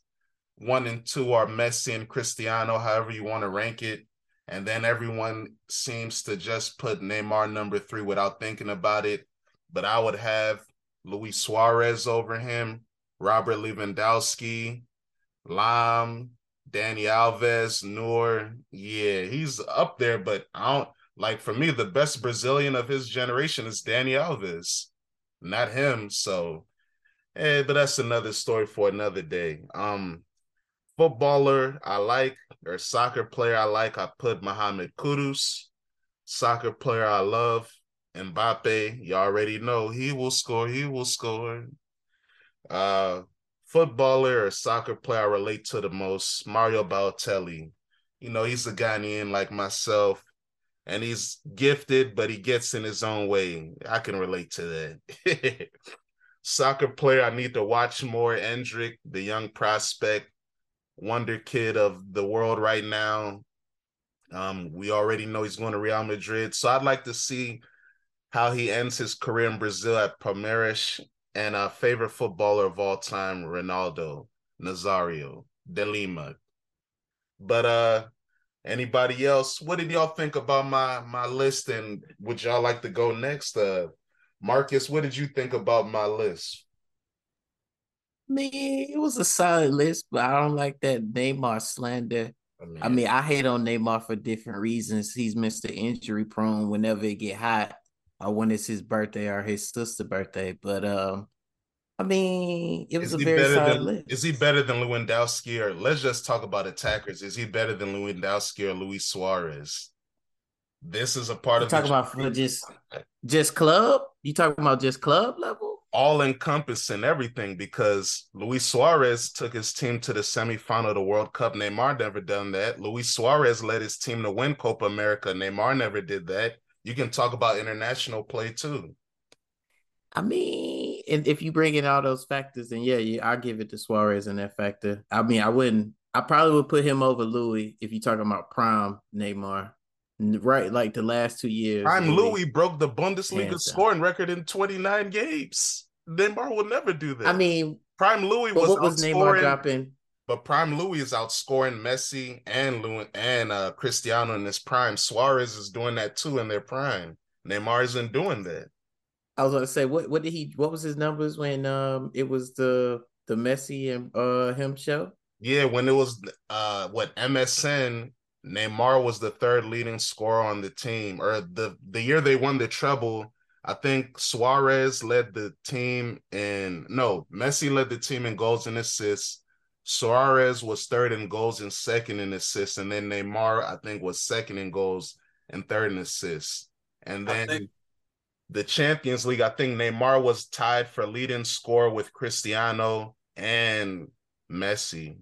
one and two are Messi and Cristiano, however you want to rank it. And then everyone seems to just put Neymar number three without thinking about it. But I would have Luis Suarez over him, Robert Lewandowski, Lahm, Dani Alves, Neuer. Yeah, he's up there, but I don't like for me, the best Brazilian of his generation is Dani Alves, not him. So, hey, but that's another story for another day. Um, footballer I like or soccer player I like, I put Mohamed Kudus. Soccer player I love, Mbappe. You already know he will score. He will score. Uh, footballer or soccer player I relate to the most, Mario Balotelli. You know, he's a Ghanaian like myself, and he's gifted, but he gets in his own way. I can relate to that. (laughs) soccer player I need to watch more, Endrick, the young prospect, wonder kid of the world right now. Um, we already know he's going to Real Madrid, so I'd like to see how he ends his career in Brazil at Palmeiras and a favorite footballer of all time, Ronaldo Nazario de Lima. But uh anybody else, what did y'all think about my my list and would y'all like to go next? Uh Marcus, what did you think about my list? Man, it was a solid list, but I don't like that Neymar slander. I mean, I mean, I hate on Neymar for different reasons. He's Mr. Injury prone whenever it get hot or when it's his birthday or his sister's birthday. But um, I mean, it was is a very solid than, list. Is he better than Lewandowski? Or let's just talk about attackers. Is he better than Lewandowski or Luis Suarez? This is a part you of talking about for just just club. You talking about just club level? All encompassing everything because Luis Suarez took his team to the semifinal of the World Cup. Neymar never done that. Luis Suarez led his team to win Copa America. Neymar never did that you can talk about international play too. I mean, if you bring in all those factors, then yeah, yeah, I'll give it to Suarez in that factor. I mean, I wouldn't. I probably would put him over Louis if you're talking about prime Neymar, right? Like the last two years. Prime Louis broke the Bundesliga scoring record in 29 games. Neymar will never do that. I mean, prime Louis was, what was Neymar dropping? But prime Louis is outscoring Messi and Lewin and uh, Cristiano in his prime. Suarez is doing that too in their prime. Neymar isn't doing that. I was going to say, what what did he? What was his numbers when um it was the the Messi and uh him show? Yeah, when it was uh what MSN, Neymar was the third leading scorer on the team, or the the year they won the treble. I think Suarez led the team in no, Messi led the team in goals and assists. Suarez was third in goals and second in assists, and then Neymar, I think, was second in goals and third in assists. And then think- the Champions League, I think Neymar was tied for leading score with Cristiano and Messi.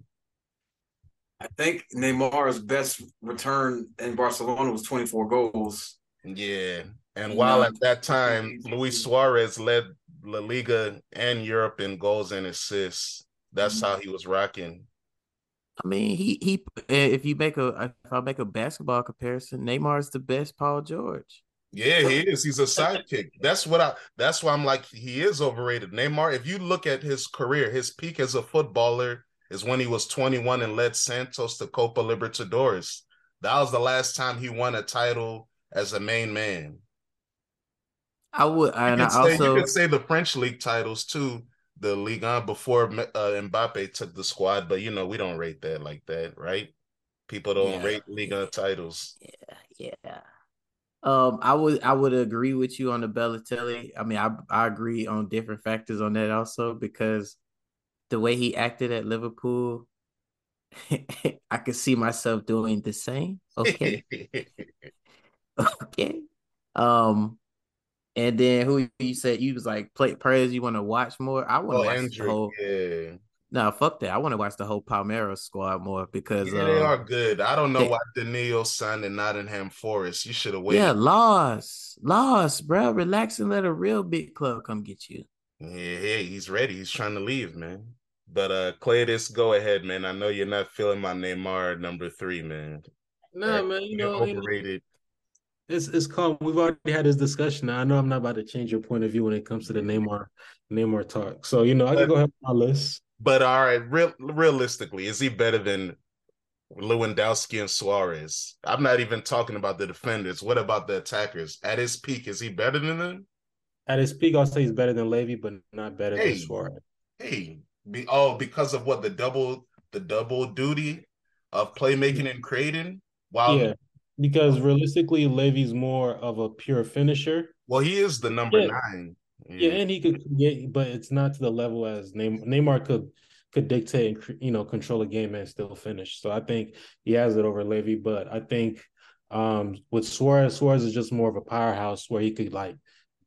I think Neymar's best return in Barcelona was 24 goals. Yeah. And while at that time, Luis Suarez led La Liga and Europe in goals and assists. That's mm-hmm. how he was rocking. I mean, he he. If you make a, if I make a basketball comparison, Neymar is the best Paul George. Yeah, he is. He's a sidekick. That's what I. That's why I'm like he is overrated. Neymar. If you look at his career, his peak as a footballer is when he was 21 and led Santos to Copa Libertadores. That was the last time he won a title as a main man. I would, and I say, also you could say the French league titles too, the Ligue 1 before uh, Mbappe took the squad, but you know we don't rate that like that, right? People don't yeah. rate Ligue 1 titles. Yeah, yeah. Um, I would I would agree with you on the Balotelli. I mean, I I agree on different factors on that also because the way he acted at Liverpool, (laughs) I could see myself doing the same. (laughs) Okay. (laughs) okay. Um, and then who you said you was like play players you want to watch more? I want to oh, watch Andrew, the whole. Yeah. No, fuck that. I want to watch the whole Palmeiras squad more because yeah, they um, are good. I don't know they, why Danilo signed in Nottingham Forest. You should have waited. Yeah, lost, lost, bro. Relax and let a real big club come get you. Yeah, yeah, he's ready. He's trying to leave, man. But uh Cletus, go ahead, man. I know you're not feeling my Neymar number three, man. Nah, man, you know overrated. It's it's called. We've already had this discussion. I know I'm not about to change your point of view when it comes to the Neymar Neymar talk. So you know, I can go ahead on my list. But all right, real realistically, is he better than Lewandowski and Suarez? I'm not even talking about the defenders. What about the attackers? At his peak, is he better than them? At his peak, I'll say he's better than Levy, but not better hey, than Suarez. Hey, be, oh, because of what the double the double duty of playmaking and creating. Wow. Yeah, because realistically, Levy's more of a pure finisher. Well, he is the number yeah. nine. Yeah. yeah, and he could, yeah, but it's not to the level as Neymar, Neymar could could dictate and you know control a game and still finish. So I think he has it over Levy, but I think um with Suarez, Suarez is just more of a powerhouse where he could like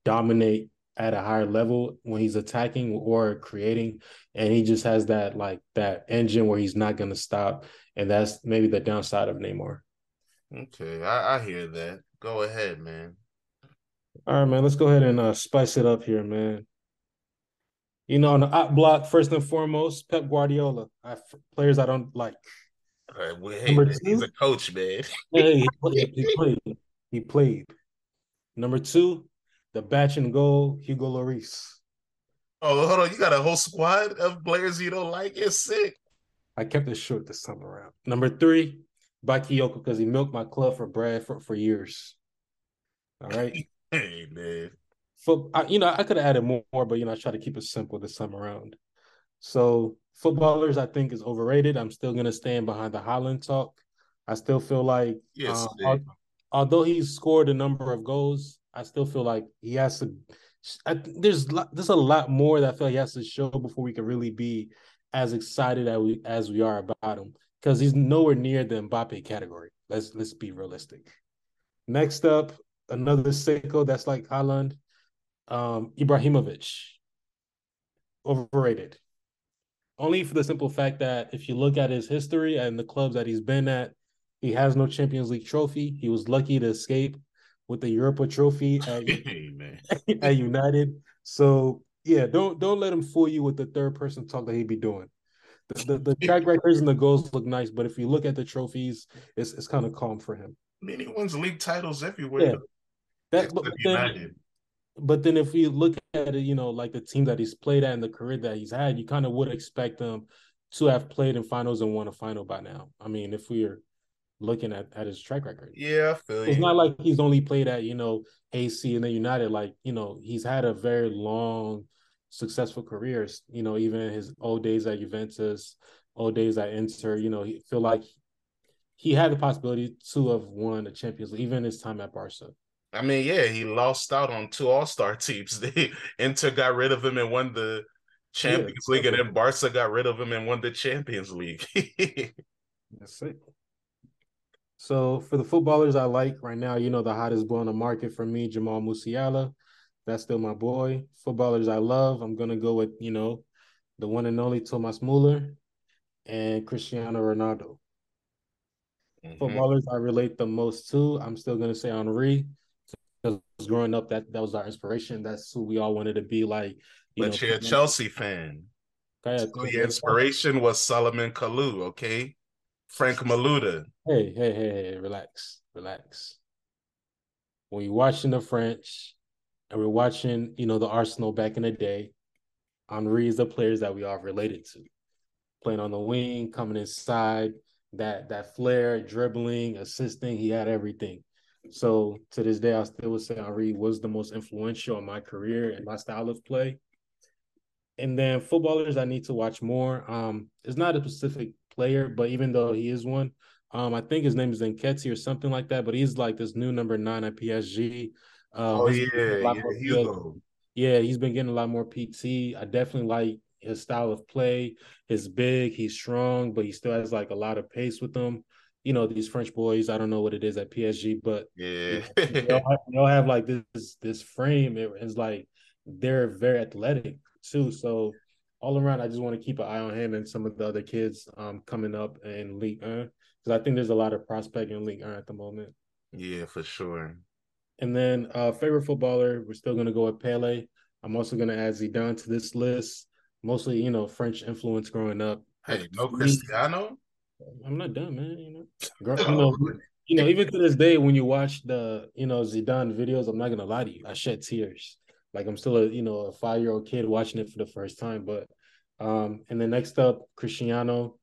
dominate at a higher level when he's attacking or creating and he just has that like that engine where he's not going to stop and that's maybe the downside of Neymar. Okay, I, I hear that. Go ahead, man. All right, man. Let's go ahead and uh, spice it up here, man. You know, on the op block, first and foremost, Pep Guardiola. I, players I don't like. All right, well, hey, man, he's a coach, man. hey, he (laughs) played, he played. He played. Number two, the batch and goal, Hugo Lloris. Oh, hold on. You got a whole squad of players you don't like? It's sick. I kept it short this time around. Number three, Bakayoko, because he milked my club for Brad for, for years. All right. (laughs) hey, man. For, I, you know, I could have added more, but, you know, I try to keep it simple this time around. So, footballers, I think, is overrated. I'm still going to stand behind the Haaland talk. I still feel like, yes, uh, although he's scored a number of goals, I still feel like he has to. I, there's there's a lot more that I feel like he has to show before we can really be as excited as we as we are about him because he's nowhere near the Mbappe category. Let's let's be realistic. Next up, another sicko that's like Haaland, um, Ibrahimovic. Overrated. Only for the simple fact that if you look at his history and the clubs that he's been at, he has no Champions League trophy. He was lucky to escape with the Europa Trophy at, (laughs) (laughs) at United. So yeah, don't don't let him fool you with the third person talk that he'd be doing. The, the, track records and the goals look nice, but if you look at the trophies, it's it's kind of calm for him. I mean, he wins league titles everywhere. Yeah. That, but, then, but then if you look at it, you know, like the team that he's played at and the career that he's had, you kind of would expect him to have played in finals and won a final by now. I mean, if we're looking at, at his track record. Yeah, it's not like he's only played at, you know, AC and then United. Like, you know, he's had a very long, successful careers. You know, even in his old days at Juventus, old days at Inter. You know, he feel like he had the possibility to have won the Champions League, even his time at Barca. I mean, yeah, he lost out on two All Star teams. (laughs) They Inter got rid of him and won the Champions yeah, League, and then Barca got rid of him and won the Champions League. (laughs) That's it. So for the footballers I like right now, you know, the hottest boy on the market for me, Jamal Musiala. That's still my boy. Footballers I love, I'm gonna go with, you know, the one and only Thomas Muller and Cristiano Ronaldo. Mm-hmm. Footballers I relate the most to, I'm still gonna say Henry. Because growing up, that that was our inspiration. That's who we all wanted to be like. You but know, you're a Chelsea fan. So your inspiration was Salomon Kalou, okay? Frank Malouda. Hey, hey, hey, hey, relax, relax. When you're watching the French and we're watching, you know, the Arsenal back in the day, Henry is the players that we all related to. Playing on the wing, coming inside, that that flair, dribbling, assisting, he had everything. So to this day, I still would say Henry was the most influential in my career and my style of play. And then footballers I need to watch more. Um, it's not a specific player, but even though he is one, um, I think his name is Nketiah or something like that. But he's like this new number nine at PSG. Um, oh yeah, yeah, Hugo. Yeah, he's been getting a lot more PT. I definitely like his style of play. He's big, he's strong, but he still has like a lot of pace with him. You know these French boys. I don't know what it is at PSG, but yeah, they, all (laughs) have, they all have like this this frame. It, it's like they're very athletic too. So all around, I just want to keep an eye on him and some of the other kids um, coming up in Ligue One because I think there's a lot of prospect in Ligue One at the moment. Yeah, for sure. And then uh, favorite footballer, we're still gonna go with Pele. I'm also gonna add Zidane to this list. Mostly, you know, French influence growing up. Hey, no Cristiano. I'm not done, man. You know, (laughs) you know, you know, even to this day, when you watch the, you know, Zidane videos, I'm not gonna lie to you, I shed tears. Like I'm still a you know a five year old kid watching it for the first time. But um, and then next up, Cristiano.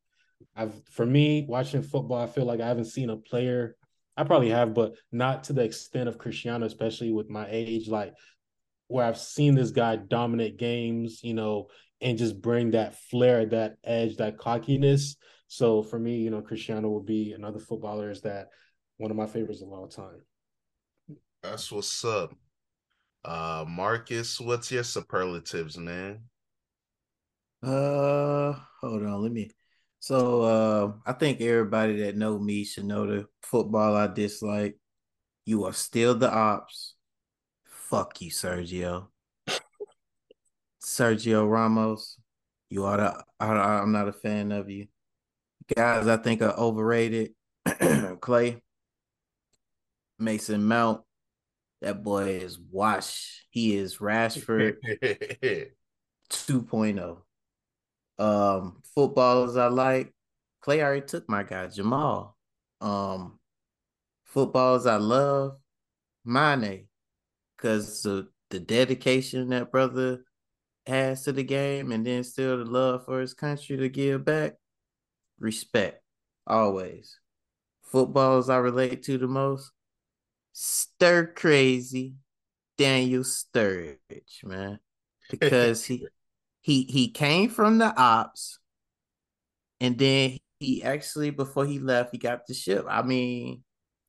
I've for me watching football, I feel like I haven't seen a player. I probably have, but not to the extent of Cristiano, especially with my age. Like where I've seen this guy dominate games, you know, and just bring that flair, that edge, that cockiness. So for me, you know, Cristiano will be another footballer is that one of my favorites of all time. That's what's up. Uh Marcus, what's your superlatives, man? Uh hold on, let me so uh I think everybody that know me should know the football I dislike. You are still the ops. Fuck you, Sergio. Sergio Ramos. You are the I, I'm not a fan of you. Guys, I think are overrated. (clears throat) Clay, Mason Mount, that boy is wash. He is (laughs) Rashford 2.0. Um, footballers I like. Clay already took my guy, Jamal. Um, footballers I love, Mane, because the, the dedication that brother has to the game and then still the love for his country to give back. Respect, always. Footballers I relate to the most, stir crazy Daniel Sturridge, man, (laughs) because he he he came from the ops, and then he actually before he left, he got the ship. I mean,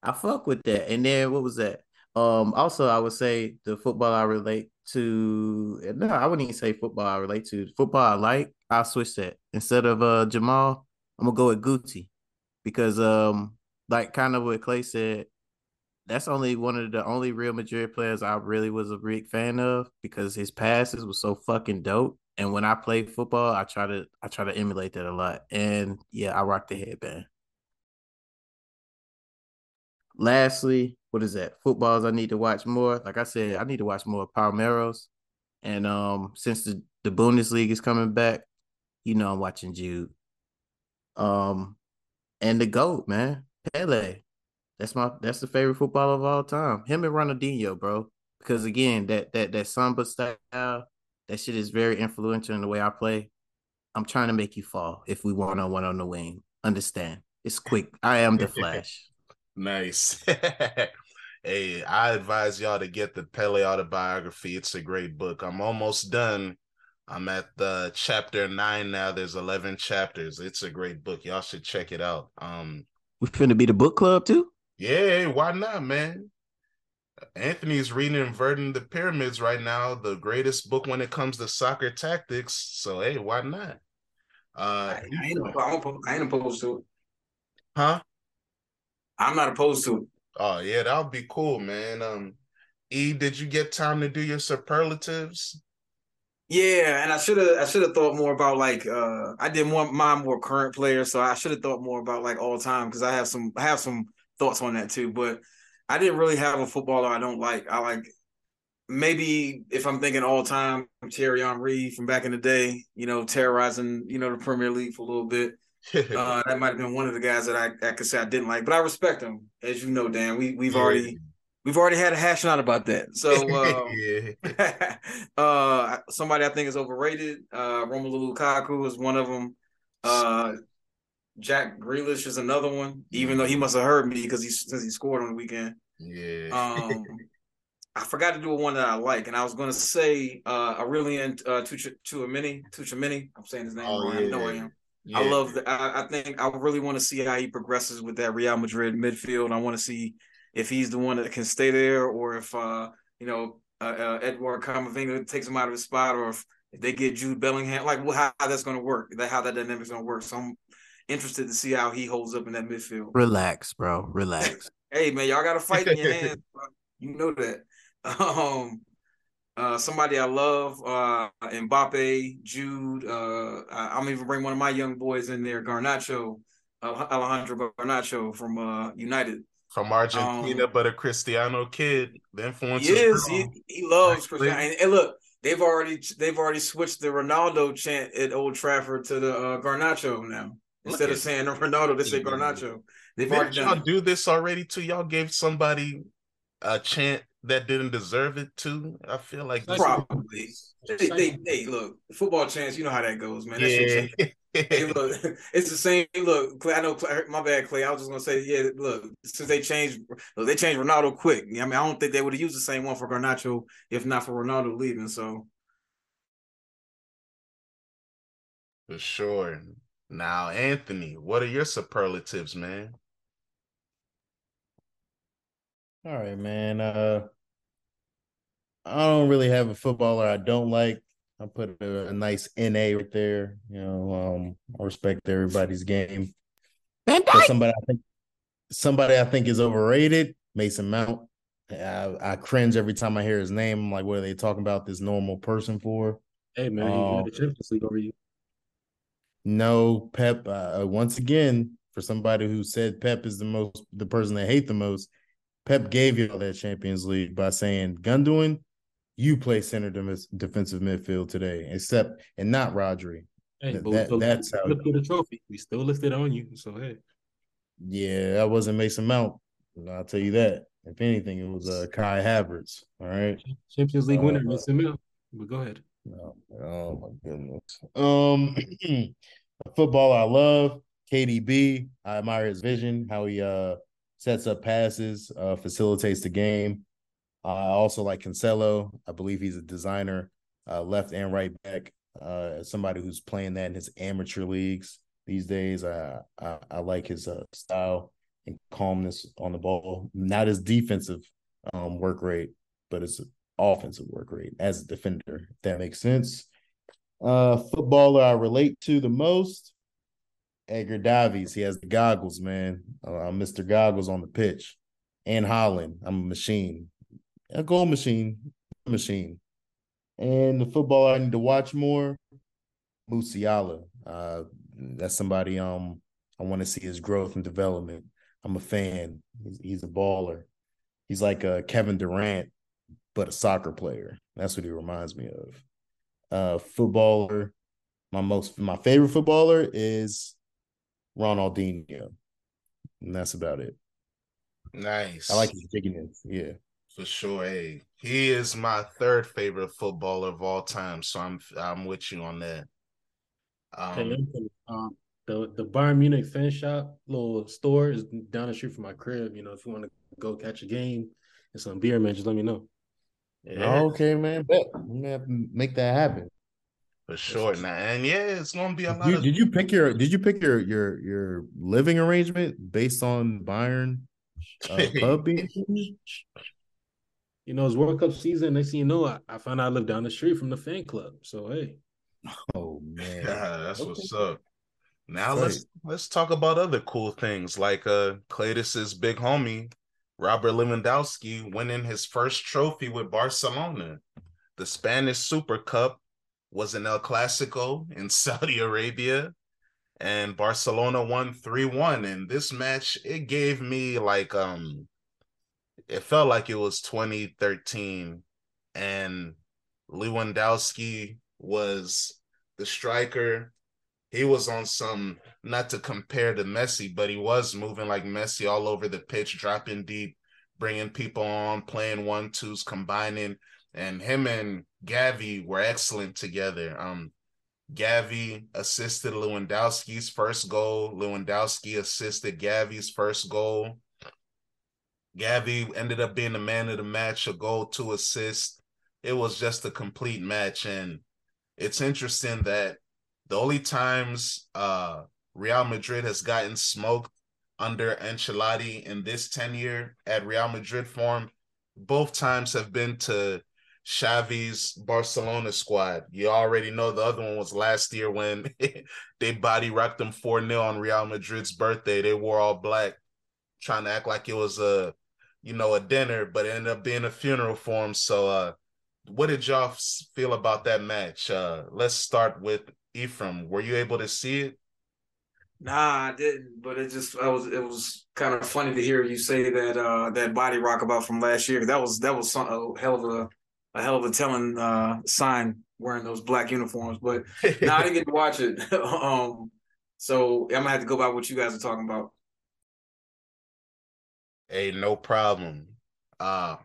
I fuck with that. And then what was that? Um, also I would say the football I relate to. No, I wouldn't even say football I relate to. Football I like. I'll switch that instead of uh Jamal. I'm gonna go with Guti. because um like kind of what Clay said, that's only one of the only Real Madrid players I really was a big fan of because his passes were so fucking dope. And when I play football, I try to I try to emulate that a lot. And yeah, I rock the headband. Lastly, what is that? Footballs I need to watch more. Like I said, I need to watch more Palmeiras. And um, since the, the Bundesliga is coming back, you know I'm watching Jude. Um, and the GOAT, man, Pele. That's my that's the favorite footballer of all time. Him and Ronaldinho, bro. Because again, that that that samba style, that shit is very influential in the way I play. I'm trying to make you fall if we one on one on the wing. Understand? It's quick. I am the (laughs) Flash. nice. (laughs) hey, I advise y'all to get the Pele autobiography. It's a great book. I'm almost done I'm at the chapter nine now. There's 11 chapters. It's a great book. Y'all should check it out. Um, We finna be the book club too. yeah, why not, man? Anthony's reading Inverting the Pyramids right now, the greatest book when it comes to soccer tactics. So hey, why not? Uh, I, I, ain't, I'm I ain't opposed to it. huh? I'm not opposed to it. Oh yeah, that would be cool, man. Um, E, did you get time to do your superlatives? Yeah, and I should have I should have thought more about like uh I did more my more current players, so I should have thought more about like all time because I have some I have some thoughts on that too. But I didn't really have a footballer I don't like. I like maybe if I'm thinking all time, Thierry Henry from back in the day, you know, terrorizing, you know, the Premier League for a little bit. (laughs) Uh, that might have been one of the guys that I, I could say I didn't like, but I respect him, as you know, Dan. We we've already we've already had a hash out about that. (laughs) So uh, (laughs) uh somebody I think is overrated. Uh Romelu Lukaku is one of them. Jack Grealish is another one, even though he must have heard me because he since he scored on the weekend. Yeah. Um (laughs) I forgot to do a one that I like, and I was gonna say uh Aurelian uh Tuch- Tuamini, Tuchamini. I'm saying his name Oh, wrong. I know I yeah. am. yeah. I love the I, I think I really want to see how he progresses with that Real Madrid midfield. I want to see if he's the one that can stay there or if uh you know uh, uh, Edward Camavinga takes him out of his spot or if, they get Jude Bellingham like well, how, how that's going to work that how that dynamic's going to work so I'm interested to see how he holds up in that midfield Relax, bro. Relax. (laughs) hey man y'all got to fight in your hands (laughs) bro. you know that (laughs) um uh somebody I love uh Mbappe Jude uh I, I'm even bring one of my young boys in there Garnacho uh, Alejandro Garnacho from uh United From Argentina, Um, but a Cristiano kid. The influence He is. He, he loves Actually- Cristiano. And, and look, they've already they've already switched the Ronaldo chant at Old Trafford to the uh, Garnacho now. Instead of saying Ronaldo, they say Garnacho. They've Didn't y'all it. do this already too? Y'all gave somebody a chant that didn't deserve it too. I feel like Probably. They, they, they look football chants. You know how that goes, man. That yeah. Hey, look, it's the same. Look, Clay, I know. Clay, my bad, Clay. I was just gonna say, yeah. Look, since they changed, look, they changed Ronaldo quick. I mean, I don't think they would have used the same one for Garnacho if not for Ronaldo leaving. So For sure. Now, Anthony, what are your superlatives, man? All right, man. Uh, I don't really have a footballer I don't like. I put a, a nice NA right there. You know, um, I respect everybody's game. Van But somebody I think somebody I think is overrated, Mason Mount. I, I cringe every time I hear his name. I'm like, what are they talking about this normal person for? Hey man, he won the Champions League over you. No, Pep. Uh, once again, for somebody who said Pep is the most the person they hate the most, Pep gave you all that Champions League by saying, Gundogan, you play center defensive midfield today, except and not Rodri. Hey, That- that- still that's how- the trophy. We still listed on you. So hey, Yeah, that wasn't Mason Mount. I'll tell you that. If anything, it was uh, Kai Havertz. All right. Champions League winner, Uh, Mason Mount. But go ahead. Oh, oh my goodness. Um, (clears throat) a footballer I love, KDB. I admire his vision, how he uh sets up passes, uh, facilitates the game. I also like Cancelo. I believe he's a designer, uh, left and right back. Uh, somebody who's playing that in his amateur leagues these days. I I, I like his uh, style and calmness on the ball. Not his defensive um work rate, but his offensive work rate as a defender. If that makes sense. Uh, footballer I relate to the most, Edgar Davids. He has the goggles, man. Uh, I'm Mr. Goggles on the pitch. And Haaland, I'm a machine, a goal machine, machine. And the footballer I need to watch more, Musiala. Uh, that's somebody um I want to see his growth and development. I'm a fan. He's, he's a baller. He's like a Kevin Durant, but a soccer player. That's what he reminds me of. Uh, footballer. My most my favorite footballer is Ronaldinho, and that's about it. Nice. I like his jigginess. Yeah. for sure. Hey, he is my third favorite footballer of all time. So I'm I'm with you on that. Hey, Um, Anthony, um, the the Bayern Munich fan shop little store is down the street from my crib. You know, if you want to go catch a game and some beer, man, just let me know. Yeah. Okay, man. Bet. I'm gonna have to make that happen. for sure. Now, and yeah, it's gonna be a lot. You, of- did you pick your Did you pick your your your living arrangement based on Bayern uh, (laughs) pub being? You know, it's World Cup season. Next thing you know, I, I found out I live down the street from the fan club. So hey, Oh man, (laughs) Yeah, that's Okay. what's up. Now Right. let's let's talk about other cool things like uh Cletus's big homie Robert Lewandowski winning his first trophy with Barcelona. The Spanish Super Cup was an El Clasico in (laughs) Saudi Arabia and Barcelona won 3-1 and this match it gave me like um it felt like it was 2013 and Lewandowski was the striker. He was on some not to compare to Messi, but he was moving like Messi all over the pitch, dropping deep, bringing people on, playing one twos, combining. And him and Gavi were excellent together. Um, Gavi assisted Lewandowski's first goal. Lewandowski assisted Gavi's first goal. Gavi ended up being the man of the match, a goal, two assists. It was just a complete match. And it's interesting that the only times uh, Real Madrid has gotten smoked under Ancelotti in this tenure at Real Madrid form, both times have been to Xavi's Barcelona squad. You already know the other one was last year when (laughs) they body rocked them 4 0 on Real Madrid's birthday. They wore all black, trying to act like it was a you know a dinner, but it ended up being a funeral for him. So uh what did y'all feel about that match? Uh let's start with Ephraim. Were you able to see it? Nah, I didn't. But it just I was it was kind of funny to hear you say that uh that body rock about from last year. That was that was some, a hell of a a hell of a telling uh sign wearing those black uniforms. But (laughs) no, I didn't get to watch it. (laughs) um, so I'm gonna have to go by what you guys are talking about. Hey, no problem. Uh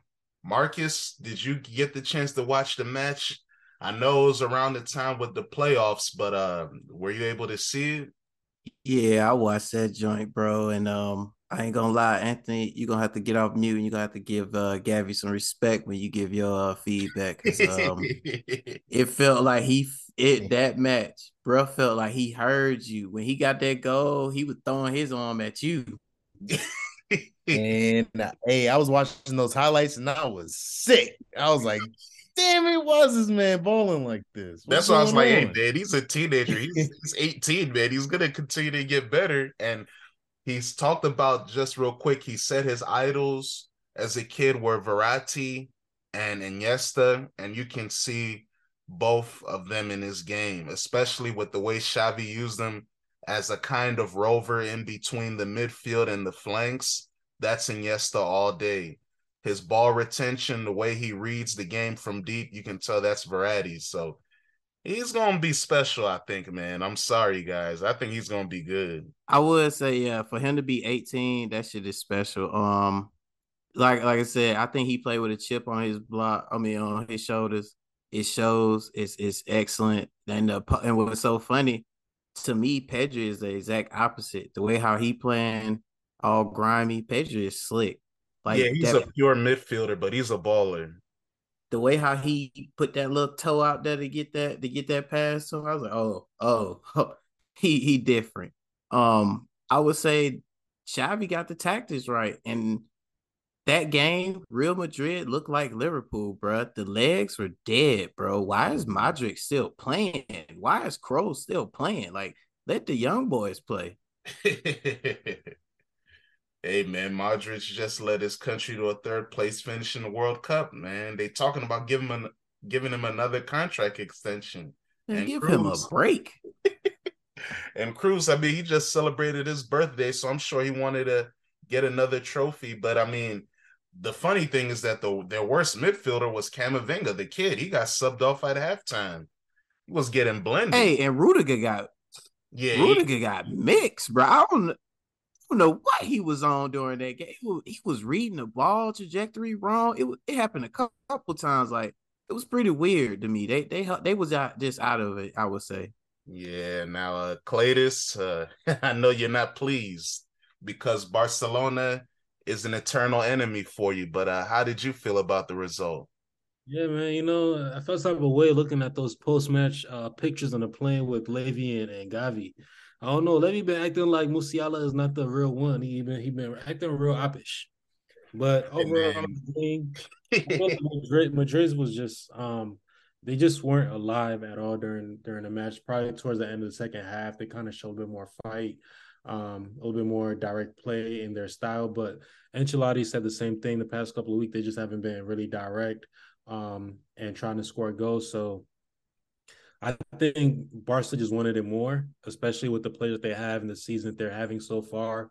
Marcus, did you get the chance to watch the match? I know it was around the time with the playoffs, but uh were you able to see it? Yeah, I watched that joint, bro. And um, I ain't gonna lie, Anthony, you're gonna have to get off mute and you're gonna have to give uh Gavi some respect when you give your uh, feedback. 'cause, um, (laughs) it felt like he it that match, bro, felt like he heard you. When he got that goal, he was throwing his arm at you. (laughs) and uh, hey, I was watching those highlights and I was sick. I was like, "Damn it, was this man balling like this?" That's What's why I was like, hey, on?" man, he's a teenager. He's, (laughs) he's 18, man. He's gonna continue to get better. And he's talked about just real quick. He said his idols as a kid were Verratti and Iniesta, and you can see both of them in his game, especially with the way Xavi used them as a kind of rover in between the midfield and the flanks. That's Iniesta all day. His ball retention, the way he reads the game from deep, you can tell that's Verratti. So he's gonna be special, I think, man. I'm sorry, guys. I think he's gonna be good. I would say, yeah, for him to be 18, that shit is special. Um, like like I said, I think he played with a chip on his block. I mean, on his shoulders. It shows. It's it's excellent. And the and what's so funny to me, Pedri is the exact opposite. The way how he playing, all grimy. Pedri is slick. Like yeah, he's that, a pure midfielder, but he's a baller. the way how he put that little toe out there to get that to get that pass. So I was like, oh, oh, (laughs) he he different. Um, I would say Xavi got the tactics right, and that game, Real Madrid looked like Liverpool, bro. The legs were dead, bro. Why is Modric still playing? Why is Kroos still playing? Like, let the young boys play. (laughs) hey man, Modric just led his country to a third place finish in the World Cup. Man, they talking about giving him giving him another contract extension. And, And give him a (laughs) break. And Kroos, I mean, he just celebrated his birthday, so I'm sure he wanted to get another trophy. But I mean, the funny thing is that the their worst midfielder was Camavinga, the kid. He got subbed off at halftime. He was getting blended. Hey, and Rudiger got yeah, he- Rudiger got mixed, bro. I don't, don't know what he was on during that game. He was, he was reading the ball trajectory wrong. It it happened a cou- couple times. Like it was pretty weird to me. They they they was out just out of it. I would say. yeah. Now, uh, Cletus, uh, (laughs) I know you're not pleased because Barcelona is an eternal enemy for you. But uh, how did you feel about the result? Yeah, man. You know, I felt type of a way looking at those post match uh, pictures on the plane with Levy and, and Gavi. I don't know. Levy been acting like Musiala is not the real one. He been he been acting real oppish. But overall, (laughs) Madrid Madrid was just um they just weren't alive at all during during the match. Probably towards the end of the second half, they kind of showed a bit more fight, um, a little bit more direct play in their style. But Ancelotti said the same thing the past couple of weeks. They just haven't been really direct um, and trying to score goals. So I think Barca just wanted it more, especially with the players they have and the season that they're having so far.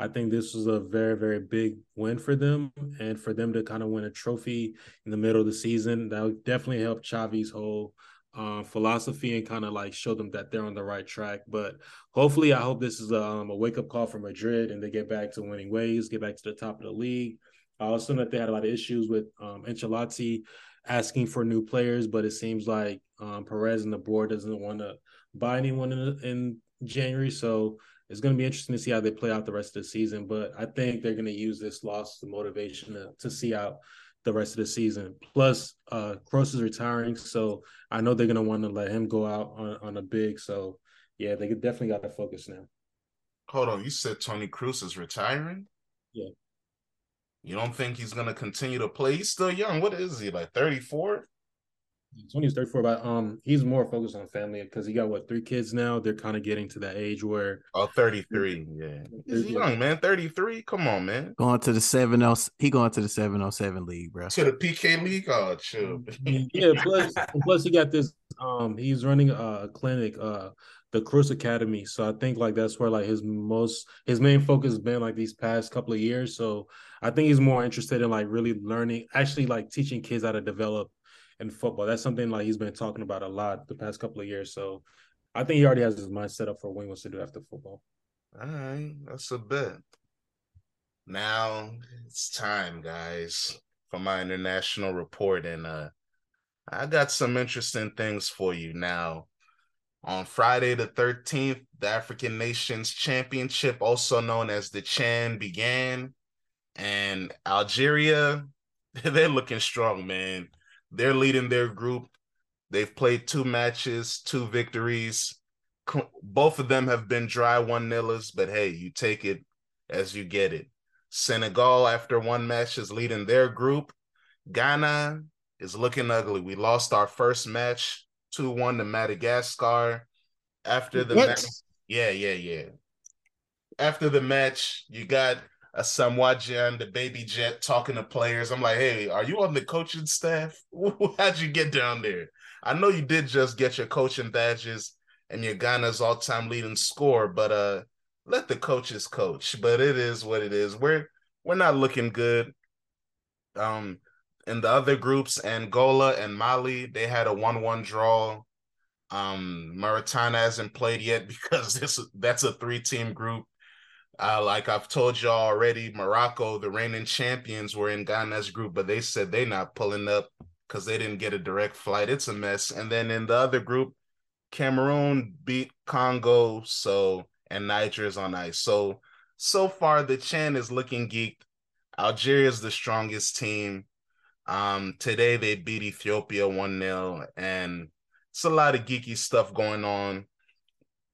I think this was a very, very big win for them. And for them to kind of win a trophy in the middle of the season, that would definitely help Xavi's whole uh, philosophy and kind of like show them that they're on the right track. But hopefully, I hope this is um, a wake up call for Madrid and they get back to winning ways, get back to the top of the league. I also know that they had a lot of issues with um, Ancelotti asking for new players, but it seems like um, Perez and the board doesn't want to buy anyone in, in January. So it's going to be interesting to see how they play out the rest of the season. But I think they're going to use this loss as motivation to, to see out the rest of the season. Plus, uh, Kroos is retiring, so I know they're going to want to let him go out on, on a big. So yeah, they definitely got to focus now. Hold on, you said Toni Kroos is retiring? Yeah. You don't think he's going to continue to play? He's still young. What is he, like 34? Toni's 34, but um, he's more focused on family because he got what three kids now. They're kind of getting to that age where oh, 33, yeah, he's young man, 33. Come on, man, going to the seven oh, he going to the seven oh seven league, bro. To the PK league, oh, chill. (laughs) yeah, plus plus he got this. Um, he's running a clinic, uh, the Kroos Academy. So I think like that's where like his most his main focus has been like these past couple of years. So I think he's more interested in like really learning, actually like teaching kids how to develop in football. That's something like he's been talking about a lot the past couple of years. So I think he already has his mind set up for what he wants to do after football. All right, that's a bit. Now it's time, guys, for my international report, and uh, I got some interesting things for you now. On Friday the 13th, the African Nations Championship, also known as the Chan, began. And Algeria, (laughs) they're looking strong, man. They're leading their group. They've played two matches, two victories. Both of them have been dry one nillers, but hey, you take it as you get it. Senegal, after one match, is leading their group. Ghana is looking ugly. We lost our first match 2 1 to Madagascar. After the match, yeah, yeah, yeah. After the match, you got Asamoah Gyan, the baby jet, talking to players. I'm like, hey, are you on the coaching staff? (laughs) How'd you get down there? I know you did just get your coaching badges and your Ghana's all-time leading score, but uh, let the coaches coach. But it is what it is. We're we're not looking good. Um, in the other groups, Angola and Mali, they had a one-one draw. Um, Mauritania hasn't played yet (laughs) because this that's a three-team group. Uh, like I've told y'all already, Morocco, the reigning champions, were in Ghana's group, but they said they're not pulling up because they didn't get a direct flight. It's a mess. And then in the other group, Cameroon beat Congo, so and Niger is on ice. So so far the Chan is looking geeked. Algeria is the strongest team. Um, today they beat Ethiopia 1-0, and it's a lot of geeky stuff going on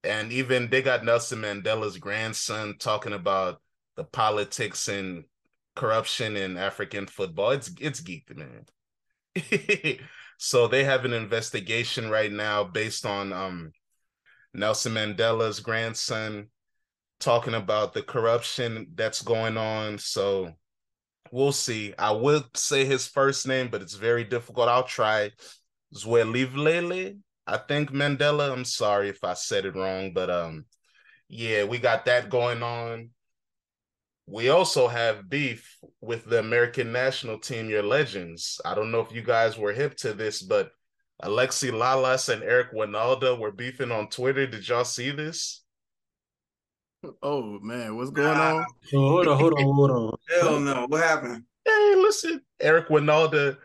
and even they got Nelson Mandela's grandson talking about the politics and corruption in African football. It's it's geeked, man. (laughs) so they have an investigation right now based on um, Nelson Mandela's grandson talking about the corruption that's going on. So we'll see. I will say his first name, but it's very difficult. I'll try. Zwelivlele. I think Mandela. I'm sorry if I said it wrong, but um, yeah, we got that going on. We also have beef with the American national team, your legends. I don't know if you guys were hip to this, but Alexi Lalas and Eric Wynalda were beefing on Twitter. Did y'all see this? Oh man, what's going on? Oh, hold on, hold on, hold on. (laughs) Hell no. What happened? Hey, listen, Eric Wynalda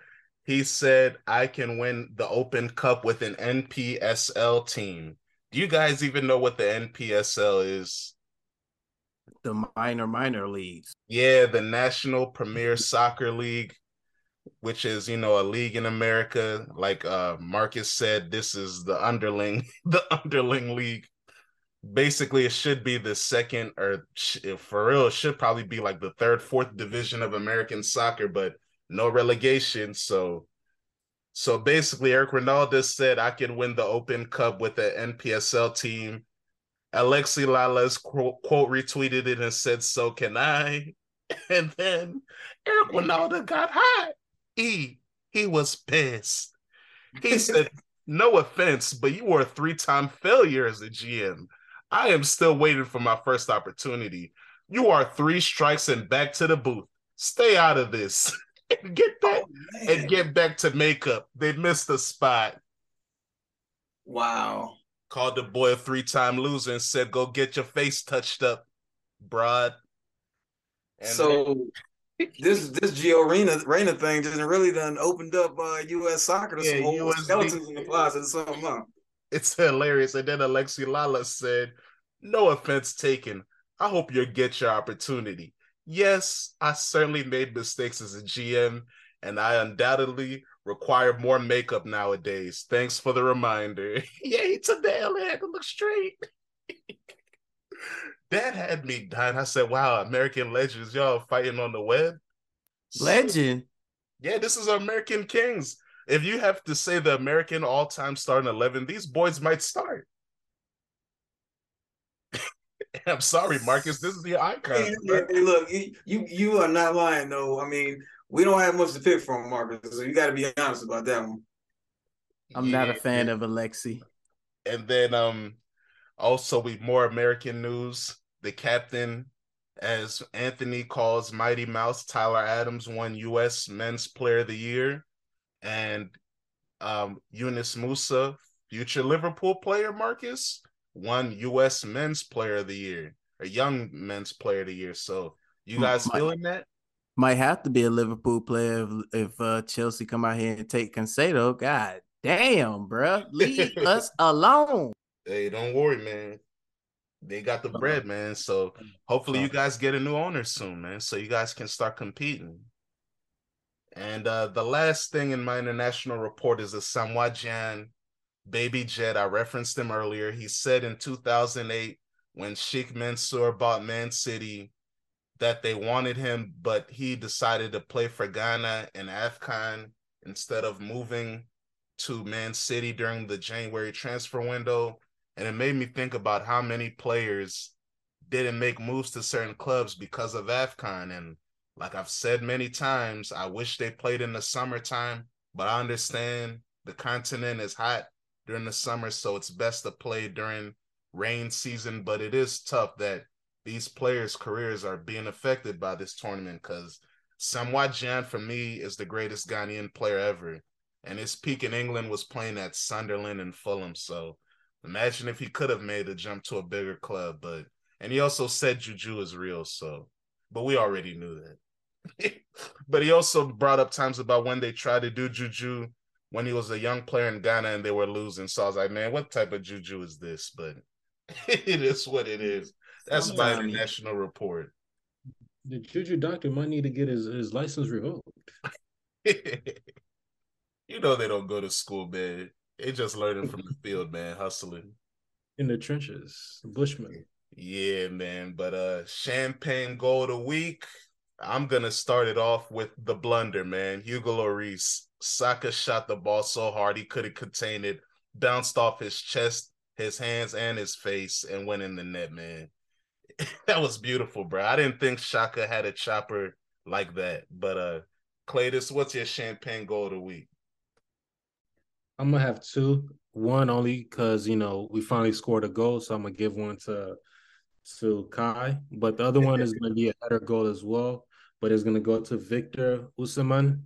he said, I can win the Open Cup with an NPSL team. Do you guys even know what the NPSL is? The minor, minor leagues. Yeah, the National Premier (laughs) Soccer League. which is you know a league in America. Like uh, Marcus said, this is the underling, (laughs) the underling league. Basically, it should be the second, or for real, it should probably be like the third, fourth division of American soccer, but no relegation. So, so basically, Eric Wynalda said, "I can win the Open Cup with the NPSL team." Alexi Lalas quote, quote retweeted it and said, "So can I." (laughs) And then Eric Wynalda got hot he he was pissed. He said, (laughs) "No offense, but you were a three-time failure as a GM. I am still waiting for my first opportunity. You are three strikes and back to the booth. Stay out of this (laughs) and get back oh, and get back to makeup. They missed the spot. Wow. Called the boy a three-time loser and said, "Go get your face touched up, broad." And so this this Gio Reyna, Reyna thing just really done opened up uh, U.S. soccer to yeah, some whole skeletons in the closet or something. Huh? It's hilarious. And then Alexi Lalas said, "No offense taken. I hope you get your opportunity. Yes, I certainly made mistakes as a GM, and I undoubtedly require more makeup nowadays. Thanks for the reminder. (laughs) yeah, he took the L to look straight." (laughs) that had me dying. I said, "Wow, American legends, y'all fighting on the web." Legend. Yeah, this is American Kings. If you have to say the American all-time starting eleven, these boys might start. (laughs) I'm sorry, Marcus. This is the icon. Hey, hey, look, you you are not lying though. I mean, we don't have much to pick from, Marcus. So you got to be honest about that one. I'm yeah, not a fan of Alexi. And then um also, we more American news. The captain, as Anthony calls Mighty Mouse, Tyler Adams won U.S. Men's Player of the Year, and um, Yunus Musah, future Liverpool player, Marcus, won U.S. Men's Player of the Year, a Young Men's Player of the Year. So, you guys might, feeling that? Might have to be a Liverpool player if, if uh, Chelsea come out here and take Caicedo. God damn, bro, leave (laughs) us alone. Hey, don't worry, man. They got the bread, man. So hopefully you guys get a new owner soon, man. So you guys can start competing. And uh the last thing in my international report is Asamoah Gyan baby jet. I referenced him earlier. He said in 2008 when Sheikh Mansour bought Man City that they wanted him, but he decided to play for Ghana and AFCON instead of moving to Man City during the January transfer window and it made me think about how many players didn't make moves to certain clubs because of AFCON. And like I've said many times, I wish they played in the summertime, but I understand the continent is hot during the summer, so it's best to play during rain season. But it is tough that these players' careers are being affected by this tournament because Asamoah Gyan for me is the greatest Ghanaian player ever. And his peak in England was playing at Sunderland and Fulham. So Imagine if he could have made a jump to a bigger club, but and he also said Juju is real, so but we already knew that. (laughs) but he also brought up times about when they tried to do Juju when he was a young player in Ghana and they were losing. So I was like, man, what type of Juju is this? But (laughs) it is what it is. That's my international report. The Juju doctor might need to get his, his license revoked. (laughs) you know they don't go to school, man. They just learning from the field, man, hustling. In the trenches, Bushman. Yeah, man. But uh champagne gold a week. I'm gonna start it off with the blunder, man. Hugo Lloris. Saka shot the ball so hard he couldn't contain it, bounced off his chest, his hands, and his face, and went in the net, man. (laughs) that was beautiful, bro. I didn't think Saka had a chopper like that. But uh Cletus, what's your champagne goal of the week? I'm gonna have two. One only because you know we finally scored a goal, so I'm gonna give one to to Kai. But the other one is (laughs) gonna be a header goal as well. But it's gonna go to Victor Osimhen,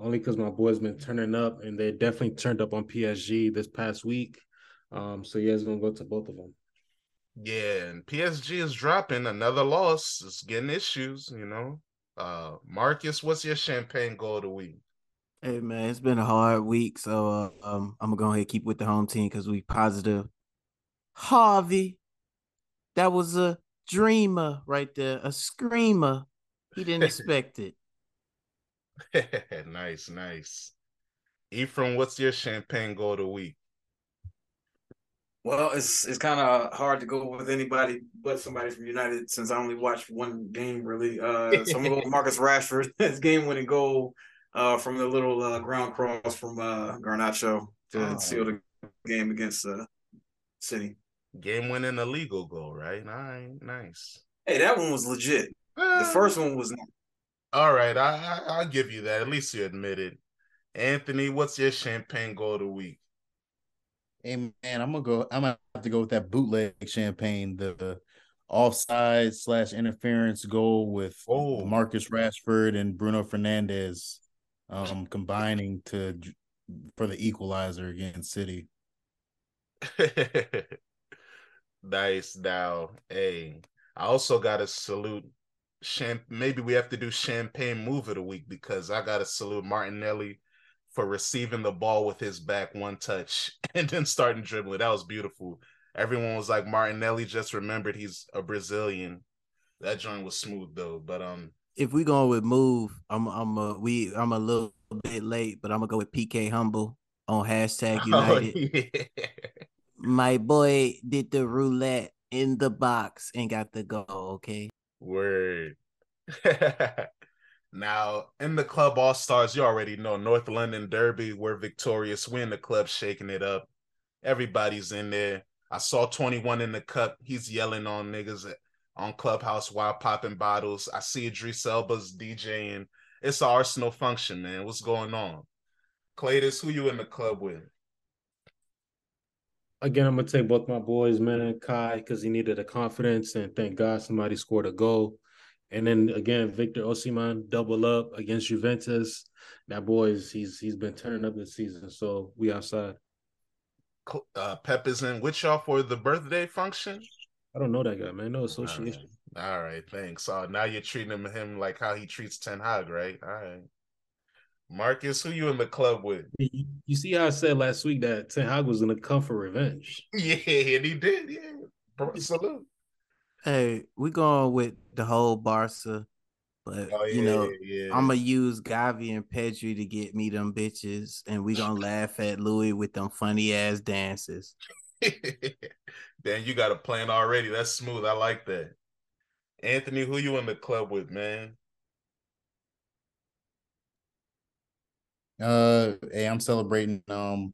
only because my boy's been turning up and they definitely turned up on PSG this past week. Um, so yeah, it's gonna go to both of them. Yeah, and PSG is dropping another loss. It's getting issues, you know. Uh Marcus, what's your champagne goal of the week? Hey man, it's been a hard week, so uh, um, I'm gonna go ahead and keep with the home team because we positive. Harvey, that was a dreamer right there, a screamer. He didn't expect it. (laughs) nice, nice. Ephraim, what's your champagne goal of the week? Well, it's it's kind of hard to go with anybody but somebody from United since I only watched one game really. Uh, so I'm gonna go with (laughs) Marcus Rashford. (laughs) His game winning goal uh, from the little uh, ground cross from uh, Garnacho to oh. seal the game against uh, City. Game winning illegal goal, right? All right, nice. Hey, that one was legit. The uh, first one was not. All right, I, I I'll give you that. At least you admit it. Anthony, what's your champagne goal of the week? Hey man, I'm gonna go. I'm gonna have to go with that bootleg champagne, the, the offside slash interference goal with oh. Marcus Rashford and Bruno Fernandes um, combining to for the equalizer against City. (laughs) nice. Now, hey, I also got to salute Champ. Maybe we have to do champagne move of the week because I got to salute Martinelli for receiving the ball with his back one touch (laughs) and then starting dribbling. That was beautiful. Everyone was like, Martinelli just remembered he's a Brazilian. That joint was smooth though. But um if we going with move, I'm I'm a we I'm a little bit late, but I'm gonna go with PK Humble on hashtag (laughs) oh, United. Oh, yeah. My boy did the roulette in the box and got the goal. Okay. Word. (laughs) now in the club all stars, you already know North London Derby. We're victorious. We're in the club shaking it up. Everybody's in there. I saw 21 in the cup. He's yelling on niggas on Clubhouse while popping bottles. I see Idris Elba's DJing. It's an Arsenal function, man. What's going on? Cletus, who you in the club with? Again, I'm gonna take both my boys, man, and Kai, because he needed a confidence, and thank God somebody scored a goal. And then again, Victor Osimhen double up against Juventus. That boy's he's he's been turning up this season, so we outside. Uh, Pep is in with y'all for the birthday function. I don't know that guy, man. No association. All right, All right thanks. So uh, now you're treating him, him like how he treats Ten Hag, right? All right. Marcus, who you in the club with? You see how I said last week that Ten Hag was gonna come for revenge. (laughs) Yeah, and he did. Yeah, salute. Hey, we going with the whole Barca, but oh, yeah, you know yeah, yeah. I'm gonna use Gavi and Pedri to get me them bitches, and we gonna (laughs) laugh at Louis with them funny ass dances. (laughs) then you got a plan already. That's smooth. I like that. Anthony, who you in the club with, man? Uh, hey, I'm celebrating um,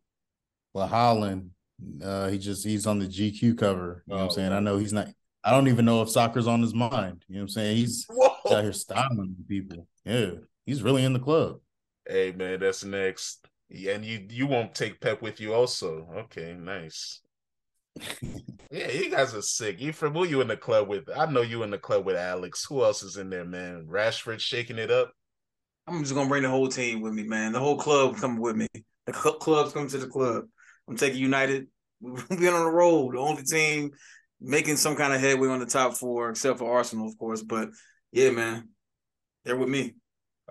well, Haaland. Uh, he just he's on the GQ cover. You know oh, what I'm saying? I know he's not. I don't even know if soccer's on his mind. You know what I'm saying? He's out here styling people. Yeah, he's really in the club. Hey man, that's next. Yeah, and you you won't take Pep with you also. Okay, nice. (laughs) yeah, you guys are sick. You from who you in the club with? I know you in the club with Alex. Who else is in there, man? Rashford shaking it up. I'm just gonna bring the whole team with me, man. The whole club coming with me. The cl- club's coming to the club. I'm taking United. (laughs) We've been on the road. The only team making some kind of headway on the top four, except for Arsenal, of course. But yeah, man, they're with me.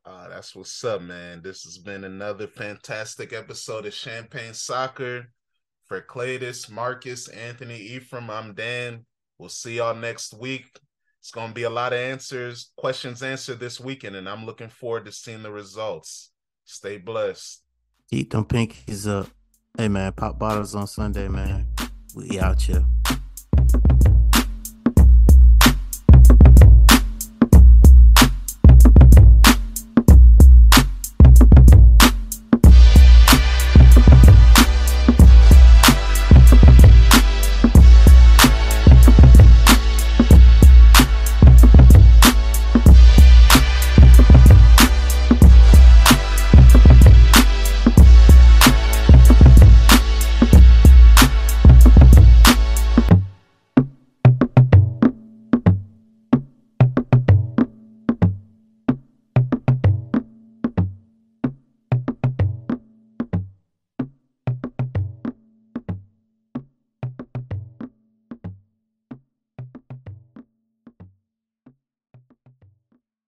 Uh, that's what's up, man. This has been another fantastic episode of Champagne Soccer. For Cletus, Marcus, Anthony, Ephraim, I'm Dan. We'll see y'all next week. It's going to be a lot of answers, questions answered this weekend, and I'm looking forward to seeing the results. Stay blessed. Eat them pinkies up. Hey, man, pop bottles on Sunday, man. We out here.